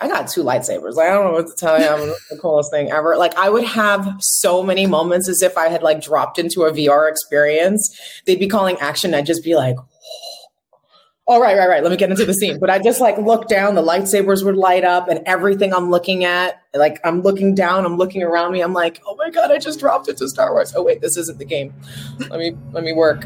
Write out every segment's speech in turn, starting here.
I got two lightsabers. Like, I don't know what to tell you. I'm the coolest thing ever. Like, I would have so many moments as if I had like dropped into a VR experience. They'd be calling action. I'd just be like, oh, right, right, right. Let me get into the scene. But I just like look down, the lightsabers would light up, and everything I'm looking at, like I'm looking down, I'm looking around me. I'm like, oh my God, I just dropped into Star Wars. Oh, wait, this isn't the game. Let me, let me work.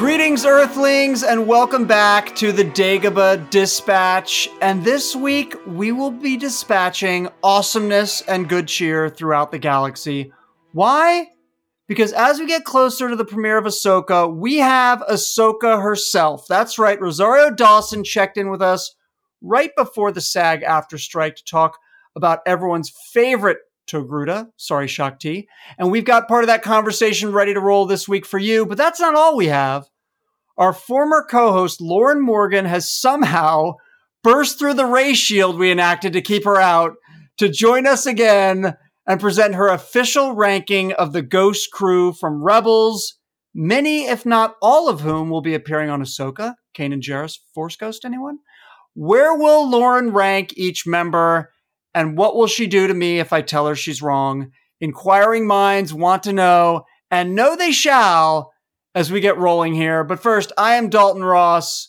Greetings, Earthlings, and welcome back to the Dagobah Dispatch. And this week, we will be dispatching awesomeness and good cheer throughout the galaxy. Why? Because as we get closer to the premiere of Ahsoka, we have Ahsoka herself. That's right, Rosario Dawson checked in with us right before the SAG-AFTRA strike to talk about everyone's favorite Togruta, sorry, Shaak Ti. And we've got part of that conversation ready to roll this week for you, but that's not all we have. Our former co host, Lauren Morgan, has somehow burst through the ray shield we enacted to keep her out to join us again and present her official ranking of the Ghost crew from Rebels, many, if not all of whom, will be appearing on Ahsoka. Kanan Jarrus, Force Ghost, anyone? Where will Lauren rank each member? And what will she do to me if I tell her she's wrong? Inquiring minds want to know, and know they shall as we get rolling here. But first, I am Dalton Ross,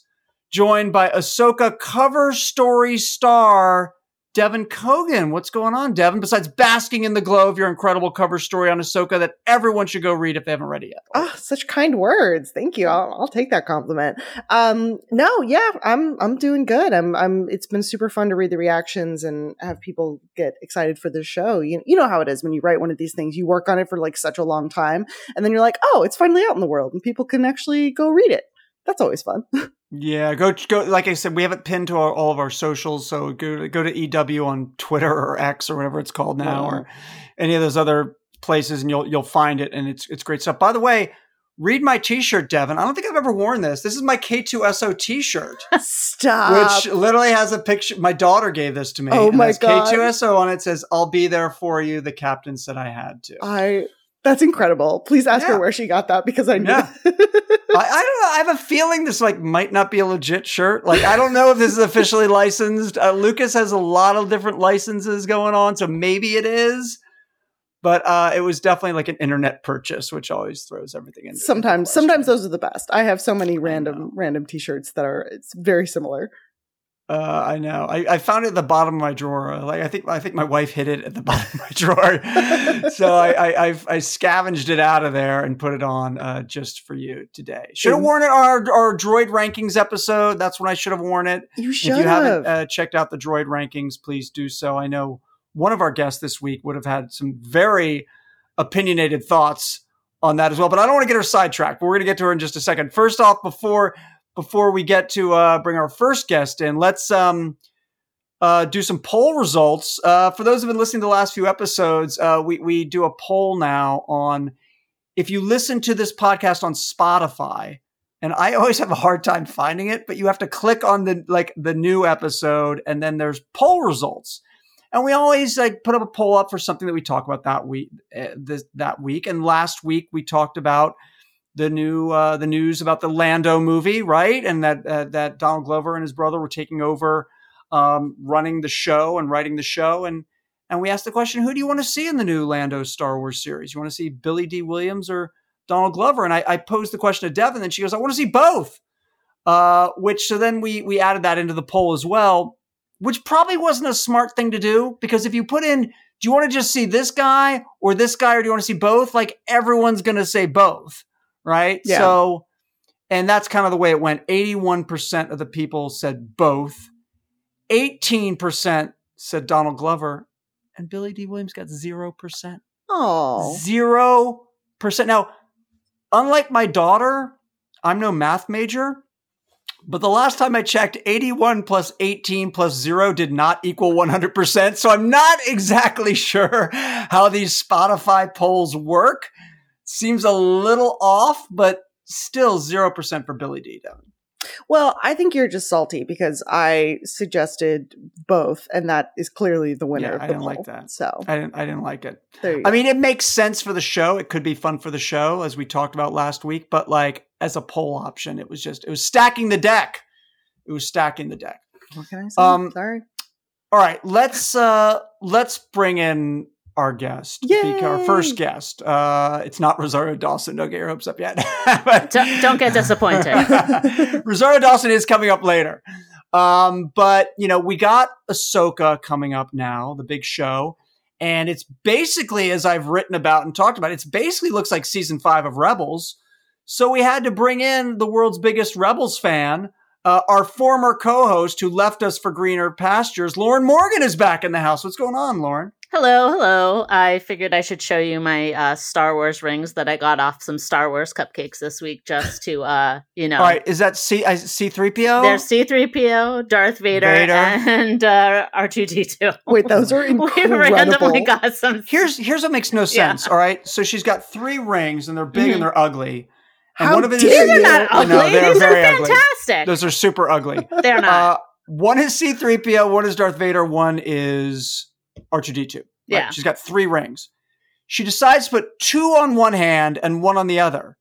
joined by Ahsoka cover story star Devin Kogan. What's going on, Devin? Besides basking in the glow of your incredible cover story on Ahsoka that everyone should go read if they haven't read it yet. Oh, such kind words. Thank you. I'll, I'll take that compliment. Um, no, yeah, I'm I'm doing good. I'm I'm. It's been super fun to read the reactions and have people get excited for the show. You you know how it is when you write one of these things. You work on it for like such a long time, and then you're like, oh, it's finally out in the world, and people can actually go read it. That's always fun. Yeah, go go. Like I said, we have it pinned to our, all of our socials. So go go to EW on Twitter or X or whatever it's called now, or any of those other places, and you'll you'll find it, and it's it's great stuff. By the way, read my T-shirt, Devin. I don't think I've ever worn this. This is my K2SO T-shirt, Stop. which literally has a picture. My daughter gave this to me. Oh my God. K2SO on it says, "I'll be there for you." The captain said I had to. I. That's incredible. Please ask Yeah. her where she got that because I know. Yeah. I, I don't know. I have a feeling this like might not be a legit shirt. Like I don't know if this is officially licensed. Uh, Lucas has a lot of different licenses going on, so maybe it is. But uh, it was definitely like an internet purchase, which always throws everything in. sometimes, sometimes those are the best. I have so many random, random T-shirts that are it's very similar. Uh, I know. I, I found it at the bottom of my drawer. Like I think I think my wife hid it at the bottom of my drawer. so I, I I've, I scavenged it out of there and put it on uh, just for you today. Should have worn it on our, our droid rankings episode. That's when I should have worn it. You should. If you have. haven't uh, checked out the droid rankings, please do so. I know one of our guests this week would have had some very opinionated thoughts on that as well. But I don't want to get her sidetracked. But we're going to get to her in just a second. First off, before before we get to uh, bring our first guest in, let's um, uh, do some poll results. Uh, for those who've been listening to the last few episodes, uh, we we do a poll now on if you listen to this podcast on Spotify. And I always have a hard time finding it, but you have to click on the like the new episode, and then there's poll results. And we always like put up a poll up for something that we talk about that week. Uh, this, that week, and last week we talked about the new uh, the news about the Lando movie, right? And that uh, that Donald Glover and his brother were taking over, um, running the show and writing the show, and and we asked the question, who do you want to see in the new Lando Star Wars series? You want to see Billy Dee Williams or Donald Glover? And I, I posed the question to Devin, and then she goes, I want to see both. Uh, which so then we we added that into the poll as well, which probably wasn't a smart thing to do because if you put in, do you want to just see this guy or this guy, or do you want to see both? Like everyone's going to say both, right? Yeah. So, and that's kind of the way it went. Eighty-one percent of the people said both. Eighteen percent said Donald Glover, and Billy Dee Williams got zero percent. Oh, Zero percent. Now, unlike my daughter, I'm no math major, But the last time I checked, 81 plus 18 plus zero did not equal 100%. So I'm not exactly sure how these Spotify polls work. Seems a little off, but still 0% for Billy Dee Devin. Well, I think you're just salty because I suggested both, and that is clearly the winner. Yeah, I didn't like that. So I didn't, I didn't like it. I go. mean, it makes sense for the show. It could be fun for the show, as we talked about last week. But like as a poll option, it was just it was stacking the deck. It was stacking the deck. what can I say? um, Sorry. All right, let's uh let's bring in our guest, beca- our first guest. Uh, it's not Rosario Dawson. Don't get your hopes up yet. But- Don't, don't get disappointed. Rosario Dawson is coming up later. Um, but you know, we got Ahsoka coming up now, the big show. And it's basically, as I've written about and talked about, it's basically looks like season five of Rebels. So we had to bring in the world's biggest Rebels fan, uh, our former co-host who left us for greener pastures. Lauren Morgan is back in the house. What's going on, Lauren? hello, hello. I figured I should show you my uh, Star Wars rings that I got off some Star Wars cupcakes this week, just to, uh, you know. All right, is that C C three PO? There's C3PO, Darth Vader, Vader. and uh, R2D2. Wait, those are incredible. we randomly got some. Here's here's what makes no Yeah. sense. All right, so she's got three rings and they're big Mhm. and they're ugly. And How one of it is are not ugly. they're These are very ugly. fantastic. Those are super ugly. They're not. Uh, one is C3PO, one is Darth Vader, one is R2D2. right? Yeah. She's got three rings. She decides to put two on one hand and one on the other.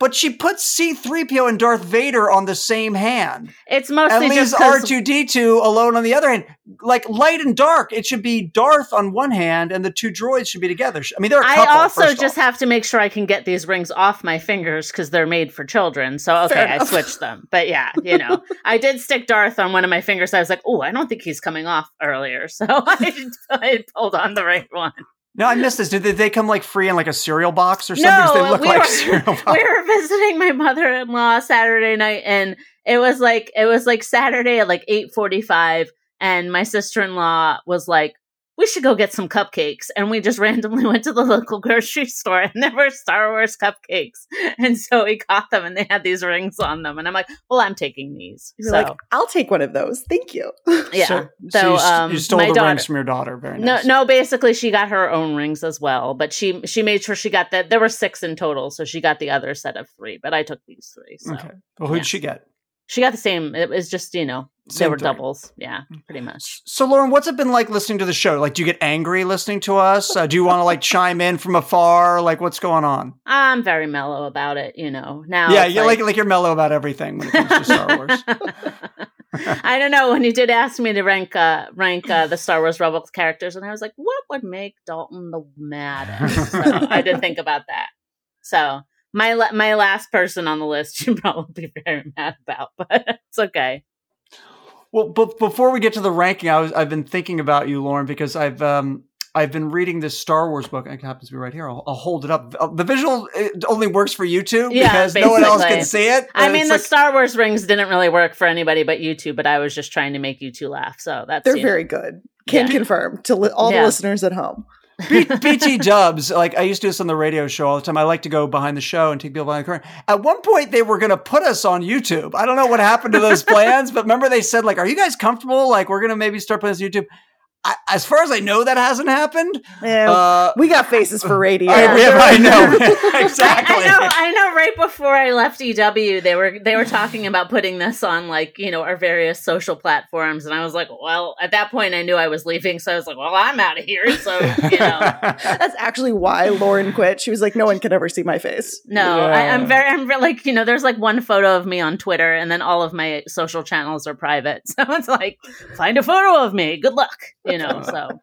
But she puts C3PO and Darth Vader on the same hand it's and mostly leaves just 'cause- R2D2 alone on the other hand. Like light and dark, it should be Darth on one hand and the two droids should be together. I mean, they're a I couple. also just off. have to make sure I can get these rings off my fingers because they're made for children. So okay, I switched them. But yeah, you know, I did stick Darth on one of my fingers. I was like, oh, I don't think he's coming off earlier, so I, I pulled on the right one. No, I missed this. Did they- they come like free in like a cereal box or something? No, they look we like were- cereal box. we were visiting my mother-in-law Saturday night, and it was like it was like Saturday at like eight forty-five, and my sister-in-law was like. We should go get some cupcakes. And we just randomly went to the local grocery store and there were Star Wars cupcakes. And so we got them and they had these rings on them. And I'm like, well, I'm taking these. You're so, like, I'll take one of those. Thank you. yeah. So, So, so you, um, you stole my the daughter, rings from your daughter. Very no, nice. no. Basically, she got her own rings as well, but she she made sure she got that. There were six in total, so she got the other set of three. But I took these three. So Okay. Well, who'd yeah. she get? She got the same. It was just you know they were three. doubles. Yeah, pretty much. So, Lauren, what's it been like listening to the show? Like, do you get angry listening to us? Uh, do you want to like chime in from afar? Like, what's going on? I'm very mellow about it. You know now. yeah, you're like, like you're mellow about everything when it comes to Star Wars. I don't know when you did ask me to rank uh, rank uh, the Star Wars Rebels characters, and I was like, what would make Dalton the maddest? So I did think about that. So my la- my last person on the list you'd probably be very mad about, but it's okay. Well, but before we get to the ranking, I was I've been thinking about you, Lauren, because I've um I've been reading this Star Wars book. It happens to be right here. I'll, I'll hold it up. Uh, The visual it only works for YouTube Yeah, because no one else can see it. I mean, the like- Star Wars rings didn't really work for anybody but you two, but I was just trying to make you two laugh. So that's They're you know. very good. Can Yeah. confirm to li- all Yeah. the listeners at home. B- BT Dubs, like I used to do this on the radio show all the time. I like to go behind the show and take people behind the curtain. At one point, they were going to put us on YouTube. I don't know what happened to those plans, but remember they said like, "Are you guys comfortable? Like, we're going to maybe start putting this on YouTube." I, as far as I know, that hasn't happened. Yeah, Uh, we got faces for radio. I, we have- I know exactly. I know. I know. Right before I left EW, they were they were talking about putting this on like you know our various social platforms, and I was like, well, at that point, I knew I was leaving, so I was like, well, I'm out of here. So you know, That's actually why Lauren quit. She was like, no one can ever see my face. no, I, Yeah. I'm very, I'm very, like you know, there's like one photo of me on Twitter, and then all of my social channels are private, so it's like find a photo of me. Good luck, you know. So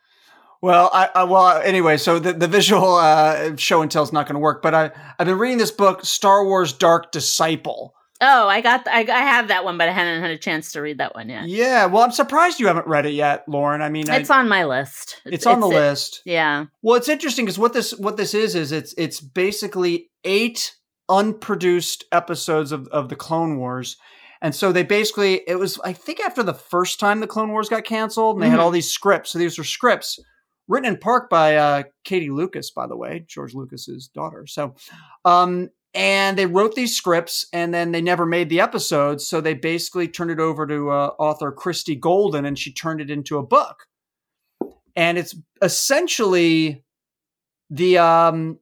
Well, I, I well anyway. So the, the visual uh, show and tell is not going to work. But I I've been reading this book, Star Wars Dark Disciple. oh, I got, I, I have that one, but I haven't had a chance to read that one yet. Yeah, well, I'm surprised you haven't read it yet, Lauren. I mean, I- It's on my list. it's on the list. Yeah. Well, it's interesting because what this what this is is it's it's basically eight unproduced episodes of, of the Clone Wars. And so they basically it was I think after the first time the Clone Wars got canceled and they had Mhm. all these scripts. So these were scripts written in part by uh, Katie Lucas, by the way, George Lucas's daughter. So um and they wrote these scripts and then they never made the episodes. So they basically turned it over to uh, author Christie Golden and she turned it into a book. And it's essentially the um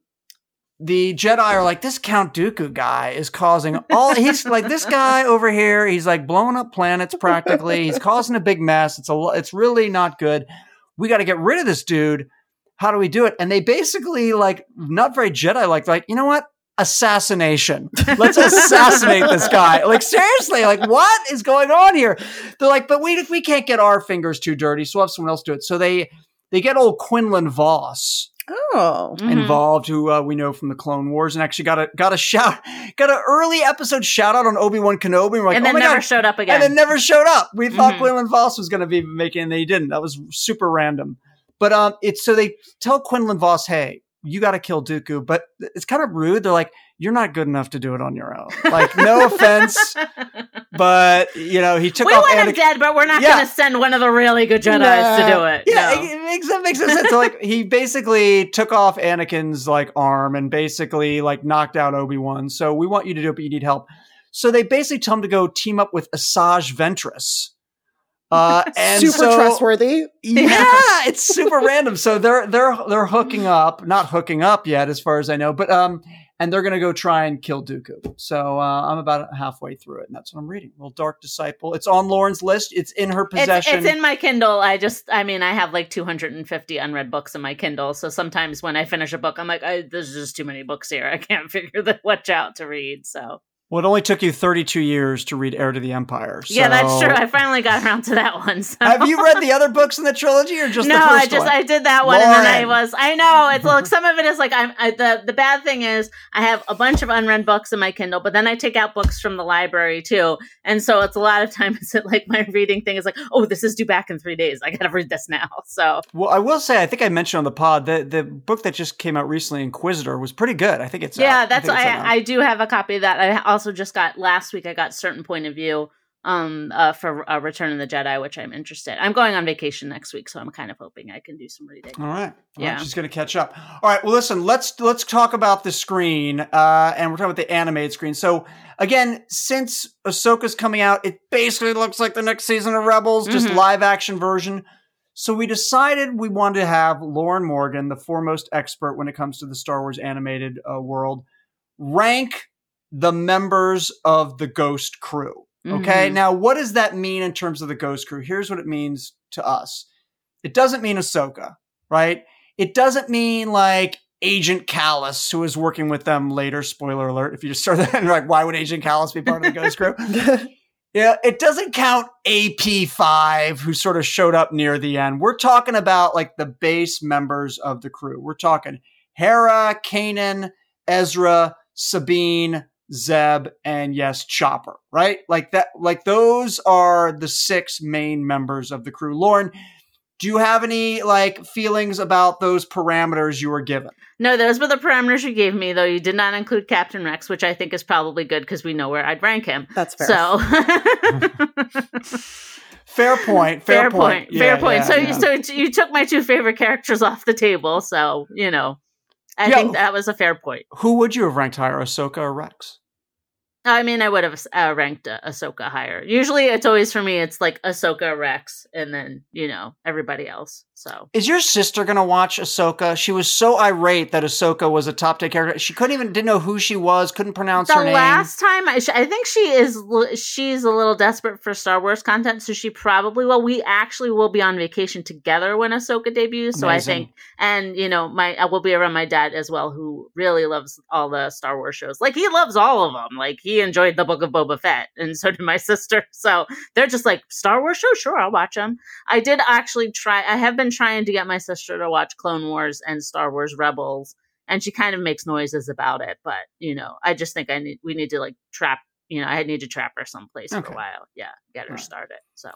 the Jedi are like, this Count Dooku guy is causing all. He's like this guy over here. He's like blowing up planets practically. He's causing a big mess. It's a. It's really not good. We got to get rid of this dude. How do we do it? And they basically like not very Jedi like like you know what assassination. Let's assassinate this guy. Like seriously, like what is going on here? They're like, but we we can't get our fingers too dirty, so we'll have someone else do it. So they they get old Quinlan Vos Oh. Mhm. involved, who uh, we know from the Clone Wars, and actually got a got a shout, got an early episode shout out on Obi Wan Kenobi. We're like, and oh then my never god, showed up again. and then never showed up. We thought Mhm. Quinlan Vos was going to be making, and they didn't. That was super random. But um, it's so they tell Quinlan Vos, hey, you got to kill Dooku, but it's kind of rude. They're like, you're not good enough to do it on your own. Like, no offense, but you know, he took we off want him dead, but we're not Yeah. going to send one of the really good Jedi's Nah. to do it. Yeah, No. it, it makes that makes sense. So, like he basically took off Anakin's like arm and basically like knocked out Obi Wan. So we want you to do it, but you need help. So they basically tell him to go team up with Asajj Ventress. Uh, and Super so- trustworthy. Yeah, it's super random. So they're they're they're hooking up, not hooking up yet, as far as I know, but um, and they're gonna go try and kill Dooku. So uh, I'm about halfway through it, and that's what I'm reading. Well, Dark Disciple. It's on Lauren's list. It's in her It's, possession. it's in my Kindle. I just, I mean, I have like 250 unread books in my Kindle. So sometimes when I finish a book, I'm like, I, there's just too many books here. I can't figure the which out to read. So well, it only took you 32 years to read Heir to the Empire. yeah, that's true. I finally got around to that one. So. Have you read the other books in the trilogy, or just no, the first I just one? I did that one, and then I was I know it's like some of it is like I'm I, the the bad thing is I have a bunch of unread books in my Kindle, but then I take out books from the library too, and so it's a lot of times that like my reading thing is like oh this is due back in three days I got to read this now. So Well, I will say, I think I mentioned on the pod that the book that just came out recently, Inquisitor, was pretty good. I think it's yeah, out. that's I out. I do have a copy of that. I also just got last week. I got certain point of view um uh for uh, Return of the Jedi, which I'm interested. I'm going on vacation next week, so I'm kind of hoping I can do some reading. All right. Yeah. She's going to catch up. All right. Well, listen. Let's let's talk about the screen, uh, and we're talking about the animated screen. So again, since Ahsoka's coming out, it basically looks like the next season of Rebels, just Mhm. live action version. So we decided we wanted to have Lauren Morgan, the foremost expert when it comes to the Star Wars animated uh, world, rank the members of the Ghost crew. Okay. Mhm. Now, what does that mean in terms of the Ghost crew? Here's what it means to us. It doesn't mean Ahsoka, right? It doesn't mean like Agent Kallus, who is working with them later. Spoiler alert. If you just start that, and you're like, why would Agent Kallus be part of the Ghost crew? Yeah, it doesn't count AP5, who sort of showed up near the end. We're talking about like the base members of the crew. We're talking Hera, Kanan, Ezra, Sabine, Zeb, and yes, Chopper, right? Like that, like those are the six main members of the crew. Lauren, do you have any like feelings about those parameters you were given? No, those were the parameters you gave me, though you did not include Captain Rex, which I think is probably good because we know where I'd rank him. That's fair. So Fair point. Fair, fair point. Yeah, fair point. yeah, so, yeah. you, so you took my two favorite characters off the table. So you know, I Yeah. think that was a fair point. who would you have ranked higher, Ahsoka or Rex? I mean, I would have uh, ranked uh, Ahsoka higher. Usually, it's always for me. It's like Ahsoka, Rex, and then you know everybody else. So Is your sister gonna watch Ahsoka? She was so irate that Ahsoka was a top tier character. She couldn't even didn't know who she was, couldn't pronounce the her name. last time I, I think she is she's a little desperate for Star Wars content, so she probably will. We actually will be on vacation together when Ahsoka debuts, so I think, and you know, my I will be around my dad as well, who really loves all the Star Wars shows. Like he loves all of them. Like he enjoyed the Book of Boba Fett, and so did my sister. So they're just like Star Wars show, sure, I'll watch them. I did actually try. I have been trying to get my sister to watch Clone Wars and Star Wars Rebels and she kind of makes noises about it. But you know, I just think I need we need to like trap. You know, I need to trap her someplace for a while. Yeah, get her Alright. started. So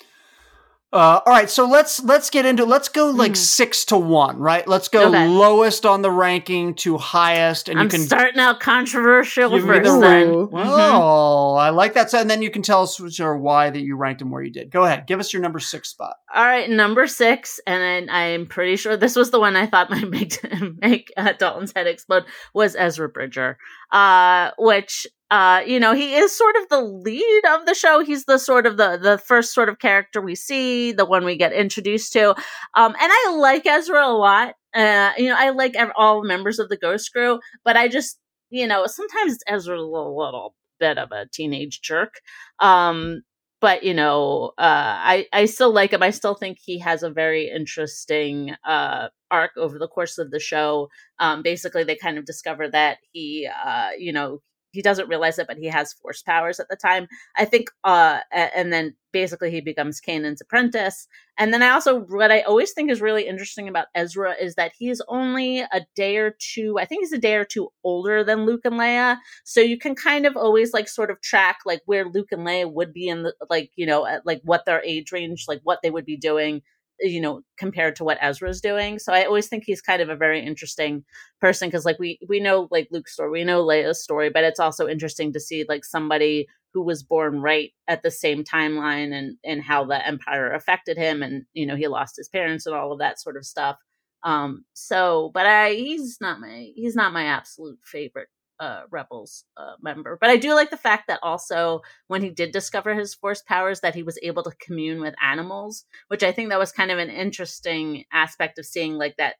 Uh, all right, so let's let's get into let's go like Mhm. six to one, right? Let's go Okay. lowest on the ranking to highest, and I'm you can. starting out controversial first. the then. Mhm. Oh, I like that. So, and then you can tell us which or why that you ranked them where you did. Go ahead, give us your number six spot. All right, number six, and I, I'm pretty sure this was the one I thought might make make uh, Dalton's head explode was Ezra Bridger, uh, which uh, you know he is sort of the lead of the show. He's the sort of the the first sort of character we see, the one we get introduced to, um, and I like Ezra a lot. Uh, you know, I like all members of the Ghost Crew, but I just you know sometimes Ezra's a little, little bit of a teenage jerk. Um, but you know, uh, I I still like him. I still think he has a very interesting uh, arc over the course of the show. Um, basically, they kind of discover that he, uh, you know, he doesn't realize it, but he has force powers at the time. I think, uh, and then basically he becomes Kanan's apprentice. And then I also, what I always think is really interesting about Ezra is that he's only a day or two. I think he's a day or two older than Luke and Leia so you can kind of always like sort of track like where Luke and Leia would be in the like you know like what their age range like what they would be doing you know compared to what Ezra's doing. So I always think he's kind of a very interesting person because like we we know like Luke's story we know Leia's story but it's also interesting to see like somebody who was born right at the same timeline and and how the empire affected him and you know he lost his parents and all of that sort of stuff. Um so but i he's not my he's not my absolute favorite uh, Rebels uh, member. But I do like the fact that also when he did discover his force powers, that he was able to commune with animals, which I think that was kind of an interesting aspect of seeing like that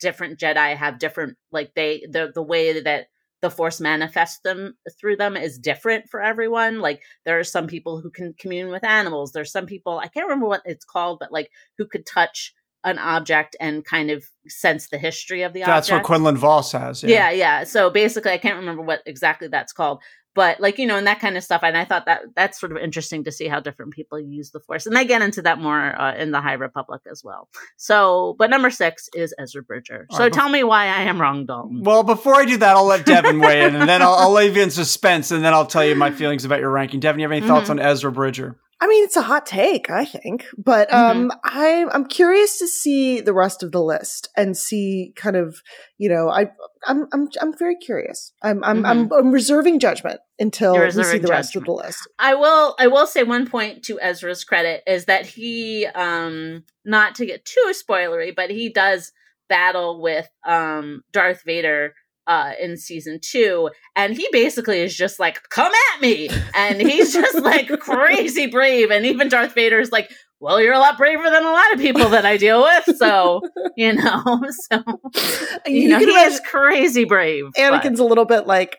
different Jedi have different like they the the way that the force manifests them through them is different for everyone. Like there are some people who can commune with animals. There's some people I can't remember what it's called, but like who could touch an object and kind of sense the history of the That's object. That's what Quinlan Vos has. Yeah. yeah, So basically, I can't remember what exactly that's called, but like you know, and that kind of stuff. And I thought that that's sort of interesting to see how different people use the Force, and they get into that more uh, in the High Republic as well. So, but number six is Ezra Bridger. So right, tell me why I am wrong, Dalton. Well, before I do that, I'll let Devin weigh in, and then I'll, I'll leave you in suspense, and then I'll tell you my feelings about your ranking. Devin, you have any thoughts Mhm. on Ezra Bridger? I mean, it's a hot take, I think, but um, I I'm curious to see the rest of the list and see kind of, you know, I I'm I'm I'm very curious. I'm I'm I'm, I'm reserving judgment until we see the rest of the list. I will I will say one point to Ezra's credit is that he um not to get too spoilery, but he does battle with um Darth Vader uh in season 2 and he basically is just like come at me! And he's just like crazy brave and even Darth Vader is like well you're a lot braver than a lot of people that I deal with so you know so you, You know he imagine is crazy brave but- Anakin's a little bit like,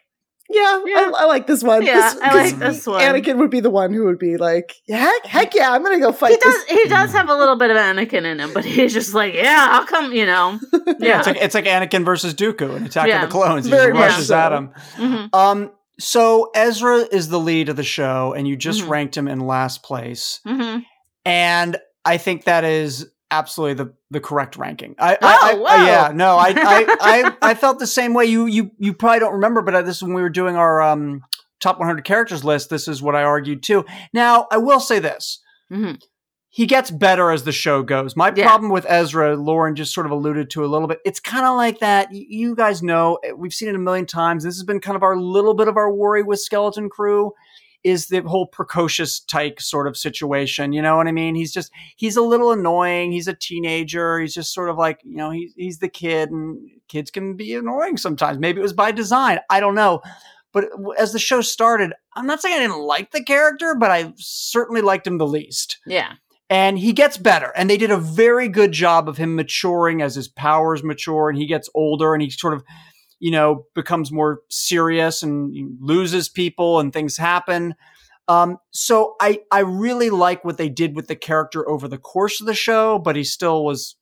yeah, Yeah. I, I like this one. Yeah, 'Cause- I 'cause like this one. Anakin would be the one who would be like, heck, heck yeah, I'm gonna go fight. he fight does this. he does have a little bit of Anakin in him, but he's just like, yeah, I'll come, you know. Yeah, Yeah. it's like it's like Anakin versus Dooku in Attack Yeah. of the Clones. He Very just rushes so. at him. Mhm. Um, so Ezra is the lead of the show, and you just Mhm. ranked him in last place, Mhm. and I think that is absolutely the the correct ranking. I, I, Oh, I- whoa. yeah, no, I, I, I, I felt the same way. You, you, you probably don't remember, but this is when we were doing our um top 100 characters list. This is what I argued too. Now, I will say this. Mhm. He gets better as the show goes. My Yeah. problem with Ezra, Lauren just sort of alluded to a little bit. It's kind of like that. You guys know, eh, we've seen it a million times. This has been kind of our little bit of our worry with Skeleton Crew is the whole precocious tyke sort of situation. You know what I mean? He's just, he's a little annoying. He's a teenager. He's just sort of like, you know, he's, he's the kid and kids can be annoying sometimes. Maybe it was by design. I don't know. But as the show started, I'm not saying I didn't like the character, but I certainly liked him the least Yeah. and he gets better and they did a very good job of him maturing as his powers mature and he gets older and he sort of you know becomes more serious and loses people and things happen. Um, so i i really like what they did with the character over the course of the show but he still was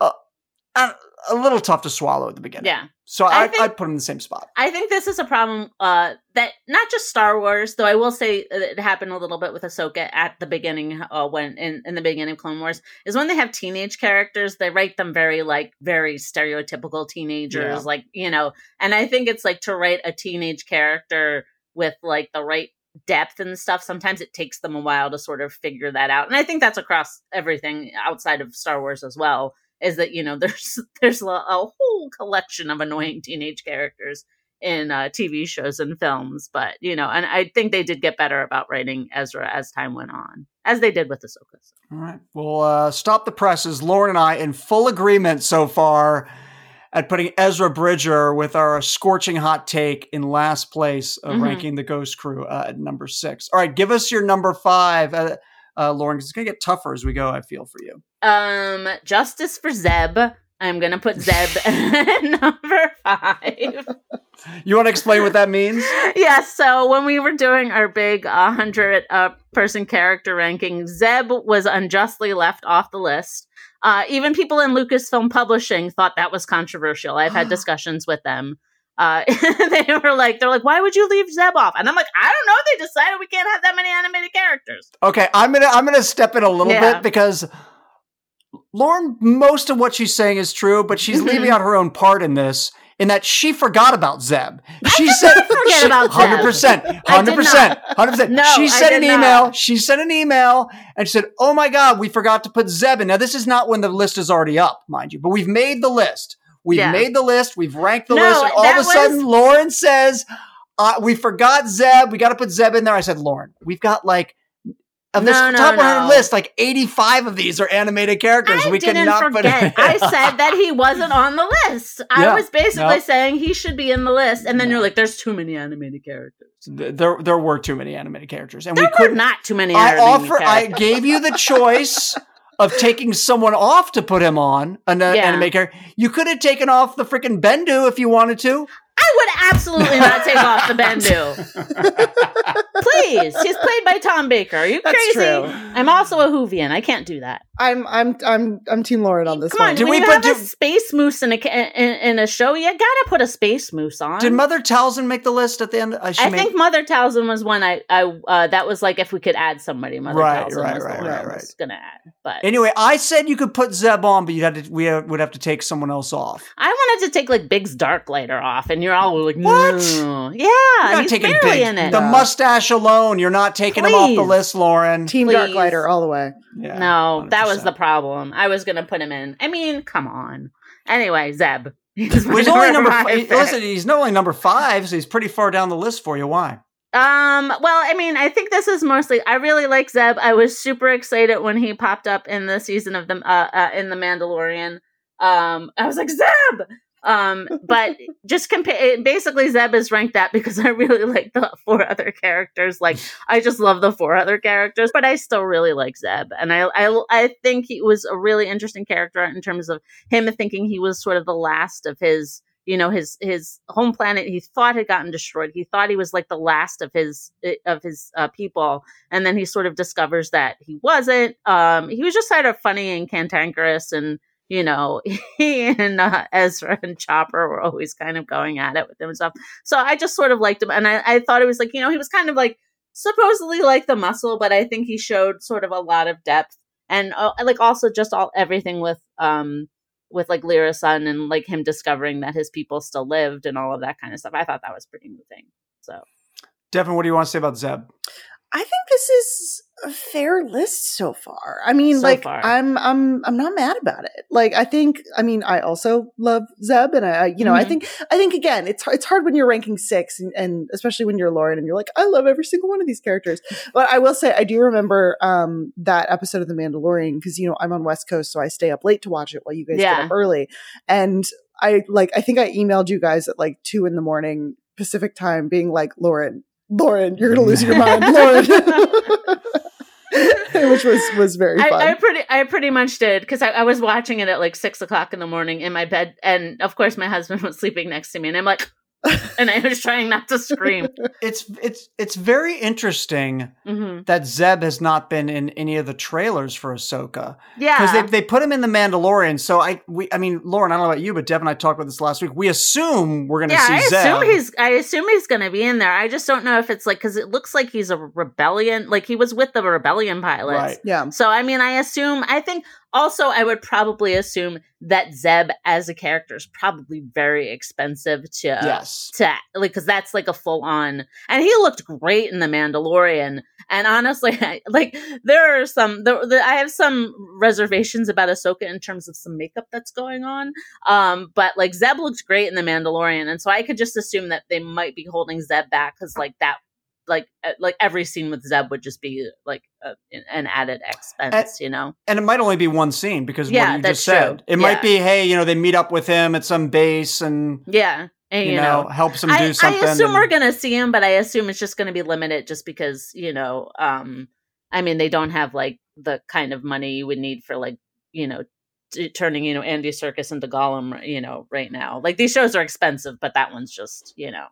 uh, a, little tough to swallow at the beginning Yeah. so I I, think- i'd put him in the same spot I think this is a problem uh, that not just Star Wars, though I will say it happened a little bit with Ahsoka at the beginning, uh, when in, in the beginning of Clone Wars, is when they have teenage characters, they write them very like very stereotypical teenagers, Yeah. like you know. And I think it's like to write a teenage character with like the right depth and stuff, sometimes it takes them a while to sort of figure that out. And I think that's across everything outside of Star Wars as well. Is that you know there's there's a, a whole collection of annoying teenage characters in uh, TV shows and films, but you know, and I think they did get better about writing Ezra as time went on, as they did with Ahsoka. So. All right, we'll uh, stop the presses. Lauren and I in full agreement so far at putting Ezra Bridger with our scorching hot take in last place of Mhm. ranking the Ghost Crew uh, at number six. All right, give us your number five, uh, uh, Lauren, because it's gonna get tougher as we go. I feel for you. Um, Justice for Zeb. I'm gonna put Zeb number five. You want to explain what that means? yeah, so when we were doing our big uh, 100 uh, person character ranking, Zeb was unjustly left off the list. Uh, even people in Lucasfilm Publishing thought that was controversial. I've had discussions with them. Uh, they were like, they're like, why would you leave Zeb off? And I'm like, I don't know. They decided we can't have that many animated characters. Okay, I'm gonna I'm gonna step in a little Yeah. bit because Lauren, most of what she's saying is true, but she's Mhm. leaving out her own part in this. In that she forgot about Zeb. She said forget about Zeb. hundred percent, I did hundred percent, not. hundred percent. No, She sent an email. not. She sent an email and she said, "Oh my God, we forgot to put Zeb in." Now this is not when the list is already up, mind you, but we've made the list. We've Yeah. made the list. We've ranked the No, list, and all of a sudden, was- Lauren says, uh, "We forgot Zeb. We got to put Zeb in there." I said, "Lauren, we've got like." Of this No, no, top 100 no. list, like 85 of these are animated characters. I we didn't cannot forget. put I said that he wasn't on the list. I Yeah, was basically no. saying he should be in the list, and then No. you're like, "There's too many animated characters." there there were too many animated characters and There we were couldn't too many. I animated offer I gave you the choice of taking someone off to put him on an uh, Yeah. animated character. You could have taken off the freaking Bendu if you wanted to. I would absolutely not take off the Bendu. Please, he's played by Tom Baker. Are you That's crazy? true. I'm also a Whovian. I can't do that. I'm I'm I'm I'm Team Lauren on this Come on, one. Did when we you put- have a space moose in a in, in a show, you gotta put a space moose on. Did Mother Talzin make the list at the end? Uh, she I made- think Mother Talzin was one I I uh, that was like if we could add somebody. Mother Right, Talzin right, was right, the one right, I right. was gonna add, but Anyway, I said you could put Zeb on, but you had to. We uh, would have to take someone else off. I wanted to take like Biggs Darklighter off, and you're all like, What? "No." Yeah, You're not he's taking barely big- in it. The No. Mustache alone, you're not taking him off the list, Lauren. Team Please. Darklighter all the way. Yeah, no, that was the problem. I was gonna put him in. I mean, come on. Anyway, Zeb. He's my Well, he's only number. five Five. Listen, he's not only number five, so he's pretty far down the list for you. Why? Um, well, I mean, I think this is mostly I really like Zeb. I was super excited when he popped up in the season of the uh, uh in the Mandalorian. Um, I was like Zeb. Um, but just compare basically Zeb is ranked that because I really like the four other characters. Like I just love the four other characters, but I still really like Zeb. And I I I think he was a really interesting character in terms of him thinking he was sort of the last of his you know his his home planet he thought had gotten destroyed he thought he was like the last of his of his uh, people and then he sort of discovers that he wasn't um he was just sort of funny and cantankerous and you know he and uh, ezra and chopper were always kind of going at it with him and stuff so i just sort of liked him and i, I thought it was like you know he was kind of like supposedly like the muscle but i think he showed sort of a lot of depth and uh, like also just all everything with um with like Lira San and like him discovering that his people still lived and all of that kind of stuff. I thought that was pretty moving. So Devin, what do you want to say about Zeb? I think this is a fair list so far. I mean, So like far. I'm I'm I'm not mad about it. Like I think I mean I also love Zeb and I, I you know I Mhm. think I think again it's it's hard when you're ranking six and, and especially when you're Lauren and you're like I love every single one of these characters. But I will say I do remember um that episode of The Mandalorian because you know I'm on West Coast so I stay up late to watch it while you guys get up early and I like I think I emailed you guys at like two in the morning Pacific time being like Lauren Lauren, you're gonna lose your mind, Lauren. Which was was very fun. I, I pretty I pretty much did because I, I was watching it at like six o'clock in the morning in my bed, and of course my husband was sleeping next to me, and I'm like, and I was trying not to scream. It's it's it's very interesting hmm that Zeb has not been in any of the trailers for Ahsoka Yeah, because they they put him in the Mandalorian. So I we I mean Lauren, I don't know about you, but Deb and I talked about this last week. We assume we're going to yeah. see I Zeb. assume he's I assume he's gonna be in there. I just don't know if it's like because it looks like he's a rebellion, like he was with the rebellion pilots. right. yeah. So I mean, I assume I think Also, I would probably assume that Zeb as a character is probably very expensive to yes. to like because that's like a full on and he looked great in the Mandalorian. And honestly, I, like there are some I have some reservations about Ahsoka in terms of some makeup that's going on. Um, but like Zeb looks great in the Mandalorian, and so I could just assume that they might be holding Zeb back because like that like uh, like every scene with Zeb would just be like a, an added expense, you know. And it might only be one scene because Yeah, what you that's just said. true. It Yeah. might be, hey, you know, they meet up with him at some base and Yeah, and, you, you, know, know. helps him do I, something. I assume and- we're gonna see him, but I assume it's just gonna be limited, just because you know. Um, I mean, they don't have like the kind of money you would need for like you know t- turning you know Andy Serkis into Gollum, you know, right now. Like these shows are expensive, but that one's just you know,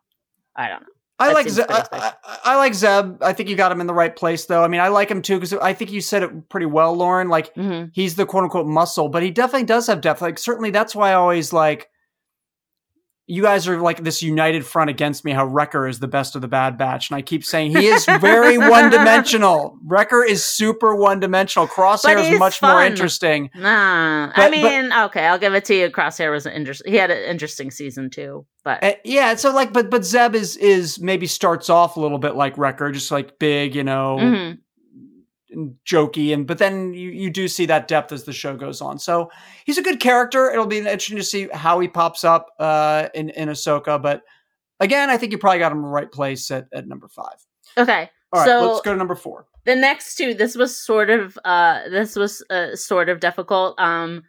I don't know. I like Zeb. I. I, I like Zeb. I think you got him in the right place, though. I mean, I like him too because I think you said it pretty well, Lauren. Like hmm he's the quote unquote muscle, but he definitely does have depth. Like certainly that's why I always like you guys are like this united front against me how Wrecker is the best of the bad batch. And I keep saying he is very one dimensional. Wrecker is super one dimensional. Crosshair is much more interesting. Nah, I But- but- mean, okay, I'll give it to you. Crosshair was an interesting. He had an interesting season too, but Uh, yeah, so like but but Zeb is is maybe starts off a little bit like Wrecker, just like big, you know, Mhm. And jokey and but then you you do see that depth as the show goes on. So he's a good character. It'll be interesting to see how he pops up uh in in Ahsoka, but again, I think you probably got him in the right place at at number 5. okay. All right, so let's go to number 4. the next two this was sort of uh this was uh, sort of difficult um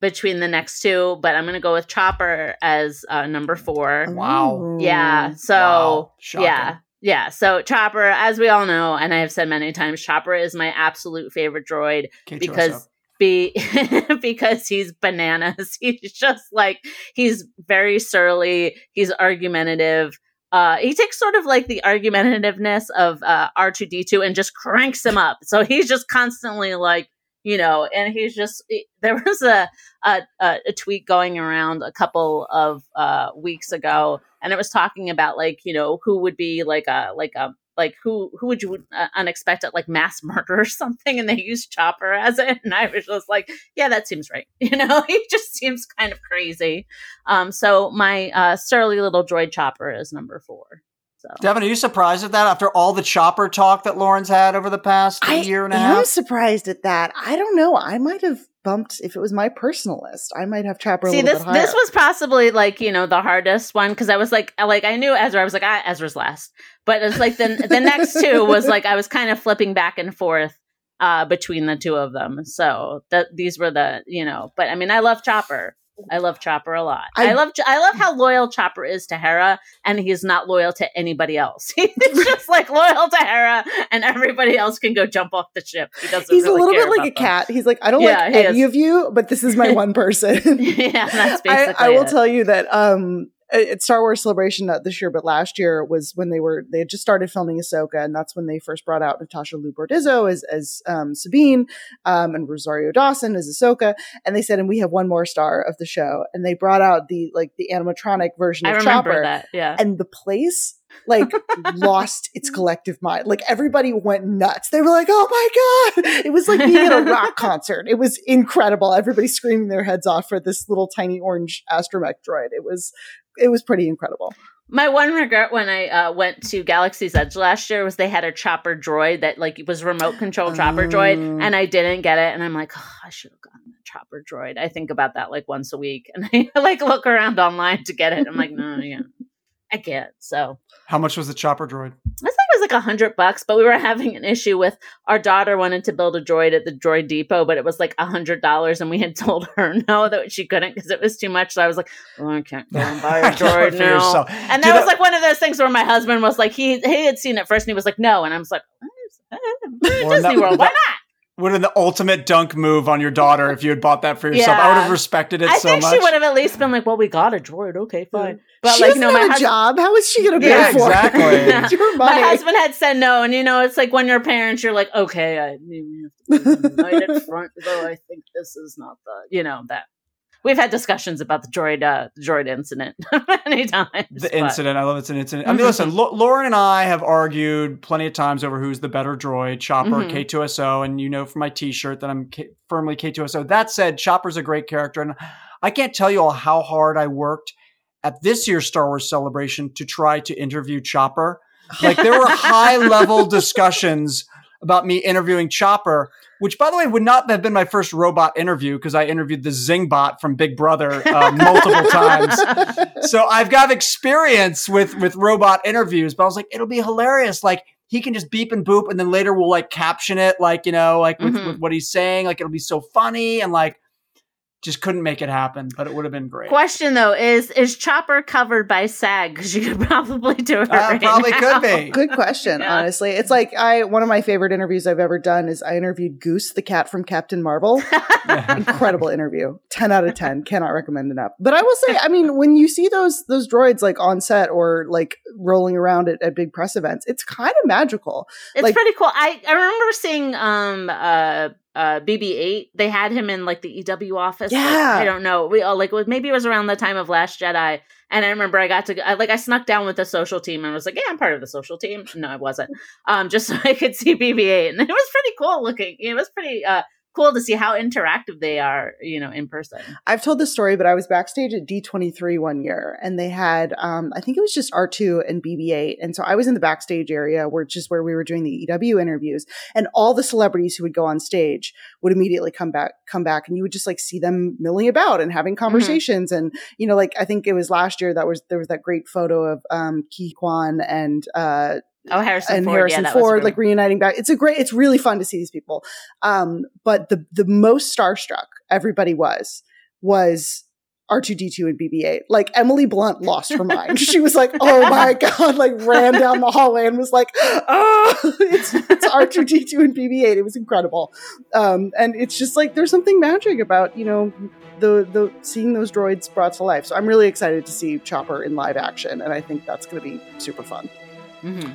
between the next two but i'm gonna go with chopper as uh number four Wow. yeah so Wow. Yeah yeah so chopper as we all know and i have said many times chopper is my absolute favorite droid K2SO. because be because he's bananas. He's just like he's very surly. He's argumentative. Uh, he takes sort of like the argumentativeness of uh, R2D2 and just cranks him up. So he's just constantly like, you know, and he's just there was a a, a a tweet going around a couple of uh, weeks ago, and it was talking about like you know who would be like a like a like who who would you uh, unexpected like mass murder or something and they used chopper as it and i was just like yeah that seems right you know he just seems kind of crazy um so my uh surly little droid chopper is number four so Devin, are you surprised at that after all the chopper talk that Lauren's had over the past I year and a half? I'm surprised at that. I don't know. I might have bumped if it was my personal list. I might have Chopper a see this this was possibly like you know the hardest one because i was like like i knew ezra i was like ah, ezra's last. But it's like the the next two was like i was kind of flipping back and forth uh between the two of them. So that these were the you know but i mean i love chopper I love Chopper a lot. I, I- love I love how loyal Chopper is to Hera, and he's not loyal to anybody else. He's just like loyal to Hera, and everybody else can go jump off the ship. He doesn't. He's really a little bit like a about them. cat. He's like, I don't Yeah, like any is. of you, but this is my one person. yeah, that's I, basically. I will it. tell you that um, at Star Wars Celebration not this year, but last year was when they were they had just started filming Ahsoka, and that's when they first brought out Natasha Liu Bordizzo as as um, Sabine um, and Rosario Dawson as Ahsoka, and they said, and we have one more star of the show, and they brought out the like the animatronic version I of remember Chopper, that. Yeah. and the place like lost its collective mind. Like everybody went nuts. They were like, "Oh my god!" It was like being at a rock concert. It was incredible. Everybody screaming their heads off for this little tiny orange astromech droid. It was it was pretty incredible. My one regret when I uh, went to Galaxy's Edge last year was they had a chopper droid that like was remote control chopper droid, Oh. and I didn't get it. And I'm like, oh, I should have gotten a chopper droid. I think about that like once a week, and I like look around online to get it. I'm like, no, yeah, I can't. So How much was the chopper droid? I think it was like a hundred bucks, but we were having an issue with our daughter wanted to build a droid at the Droid Depot, but it was like a hundred dollars, and we had told her no that she couldn't because it was too much. So I was like, oh, I can't go and buy a droid now. And that was like one of those things where my husband was like, he he had seen it first, and he was like, no, and I was like, Disney that- World, why not? would have the ultimate dunk move on your daughter if you had bought that for yourself. I would have respected it I so think much. she would have at least been like, well, we got a droid, okay, fine. But she like, doesn't no, my have a husband. job. How is she going to pay Yeah, for exactly. it? it's your My husband had said no, and you know, it's like when you're parents, you're like, okay, I maybe have to put them front, though I think this is not the, you know, that. we've had discussions about the droid uh, the droid incident many times. The but- incident. I love it's an incident. I mean, listen, Lo- Lauren and I have argued plenty of times over who's the better droid, Chopper, Mhm. K2SO, and you know from my T-shirt that I'm K- firmly K2SO. That said, Chopper's a great character, and I can't tell you all how hard I worked at this year's Star Wars celebration to try to interview Chopper. Like there were high level discussions about me interviewing Chopper, which by the way would not have been my first robot interview because I interviewed the Zingbot from Big Brother uh, multiple times. So I've got experience with with robot interviews, but I was like, it'll be hilarious. Like he can just beep and boop, and then later we'll like caption it, like you know, like with, Mhm. with what he's saying. Like it'll be so funny and like just couldn't make it happen, but it would have been great. Question though is is Chopper covered by SAG? Because you could probably do it. Uh, right probably now. could be. Good question, Yeah. honestly. It's like I one of my favorite interviews I've ever done is I interviewed Goose, the cat from Captain Marvel. Incredible interview. 10 out of 10. Cannot recommend enough. But I will say, I mean, when you see those those droids like on set or like rolling around at, at big press events, it's kind of magical. It's Like- pretty cool. I, I remember seeing um uh uh BB-8. They had him in like the EW office. Like, Yeah. I don't know. We all like it was- maybe it was around the time of Last Jedi. And I remember I got to I, like I snuck down with the social team and was like, yeah, I'm part of the social team. No, I wasn't. Um, just so I could see BB-8, and it was pretty cool looking. It was pretty uh cool to see how interactive they are, you know, in person. I've told this story, but I was backstage at D23 one year and they had, um, I think it was just R2 and BB8. And so I was in the backstage area, which is where we were doing the EW interviews and all the celebrities who would go on stage would immediately come back, come back and you would just like see them milling about and having conversations. And, you know, like I think it was last year that was, there was that great photo of, um, Ke Quan and, uh, Oh, Harrison and Ford. Harrison yeah, that was Ford, really- like reuniting back. It's a great, it's really fun to see these people. Um, but the the most starstruck everybody was was R2D2 and BB8. Like Emily Blunt lost her mind. she was like, "Oh my god!" Like ran down the hallway and was like, "Oh, it's it's R2D2 and BB8." It was incredible, um, and it's just like there's something magic about you know the the seeing those droids brought to life. So I'm really excited to see Chopper in live action, and I think that's going to be super fun. Mhm.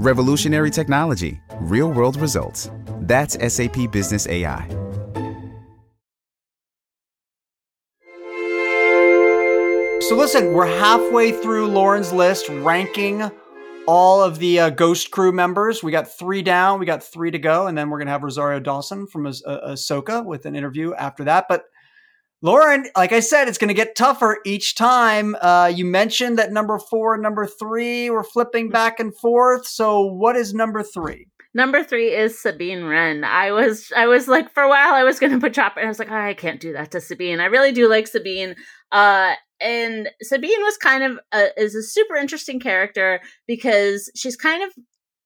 Revolutionary technology, real world results. That's SAP Business AI. So listen, we're halfway through Lauren's list, ranking all of the uh, Ghost Crew members. We got three down, we got three to go, and then we're gonna have Rosario Dawson from ah- uh, Ahsoka with an interview after that. But Lauren, like I said, it's gonna get tougher each time. Uh, you mentioned that number four and number three were flipping back and forth. So what is number three? Number three is Sabine Wren. I was, I was like, for a while, I was going to put Chopper. I was like, "Oh, I can't do that to Sabine. I really do like Sabine. Uh, and Sabine was kind of a, is a super interesting character because she's kind of,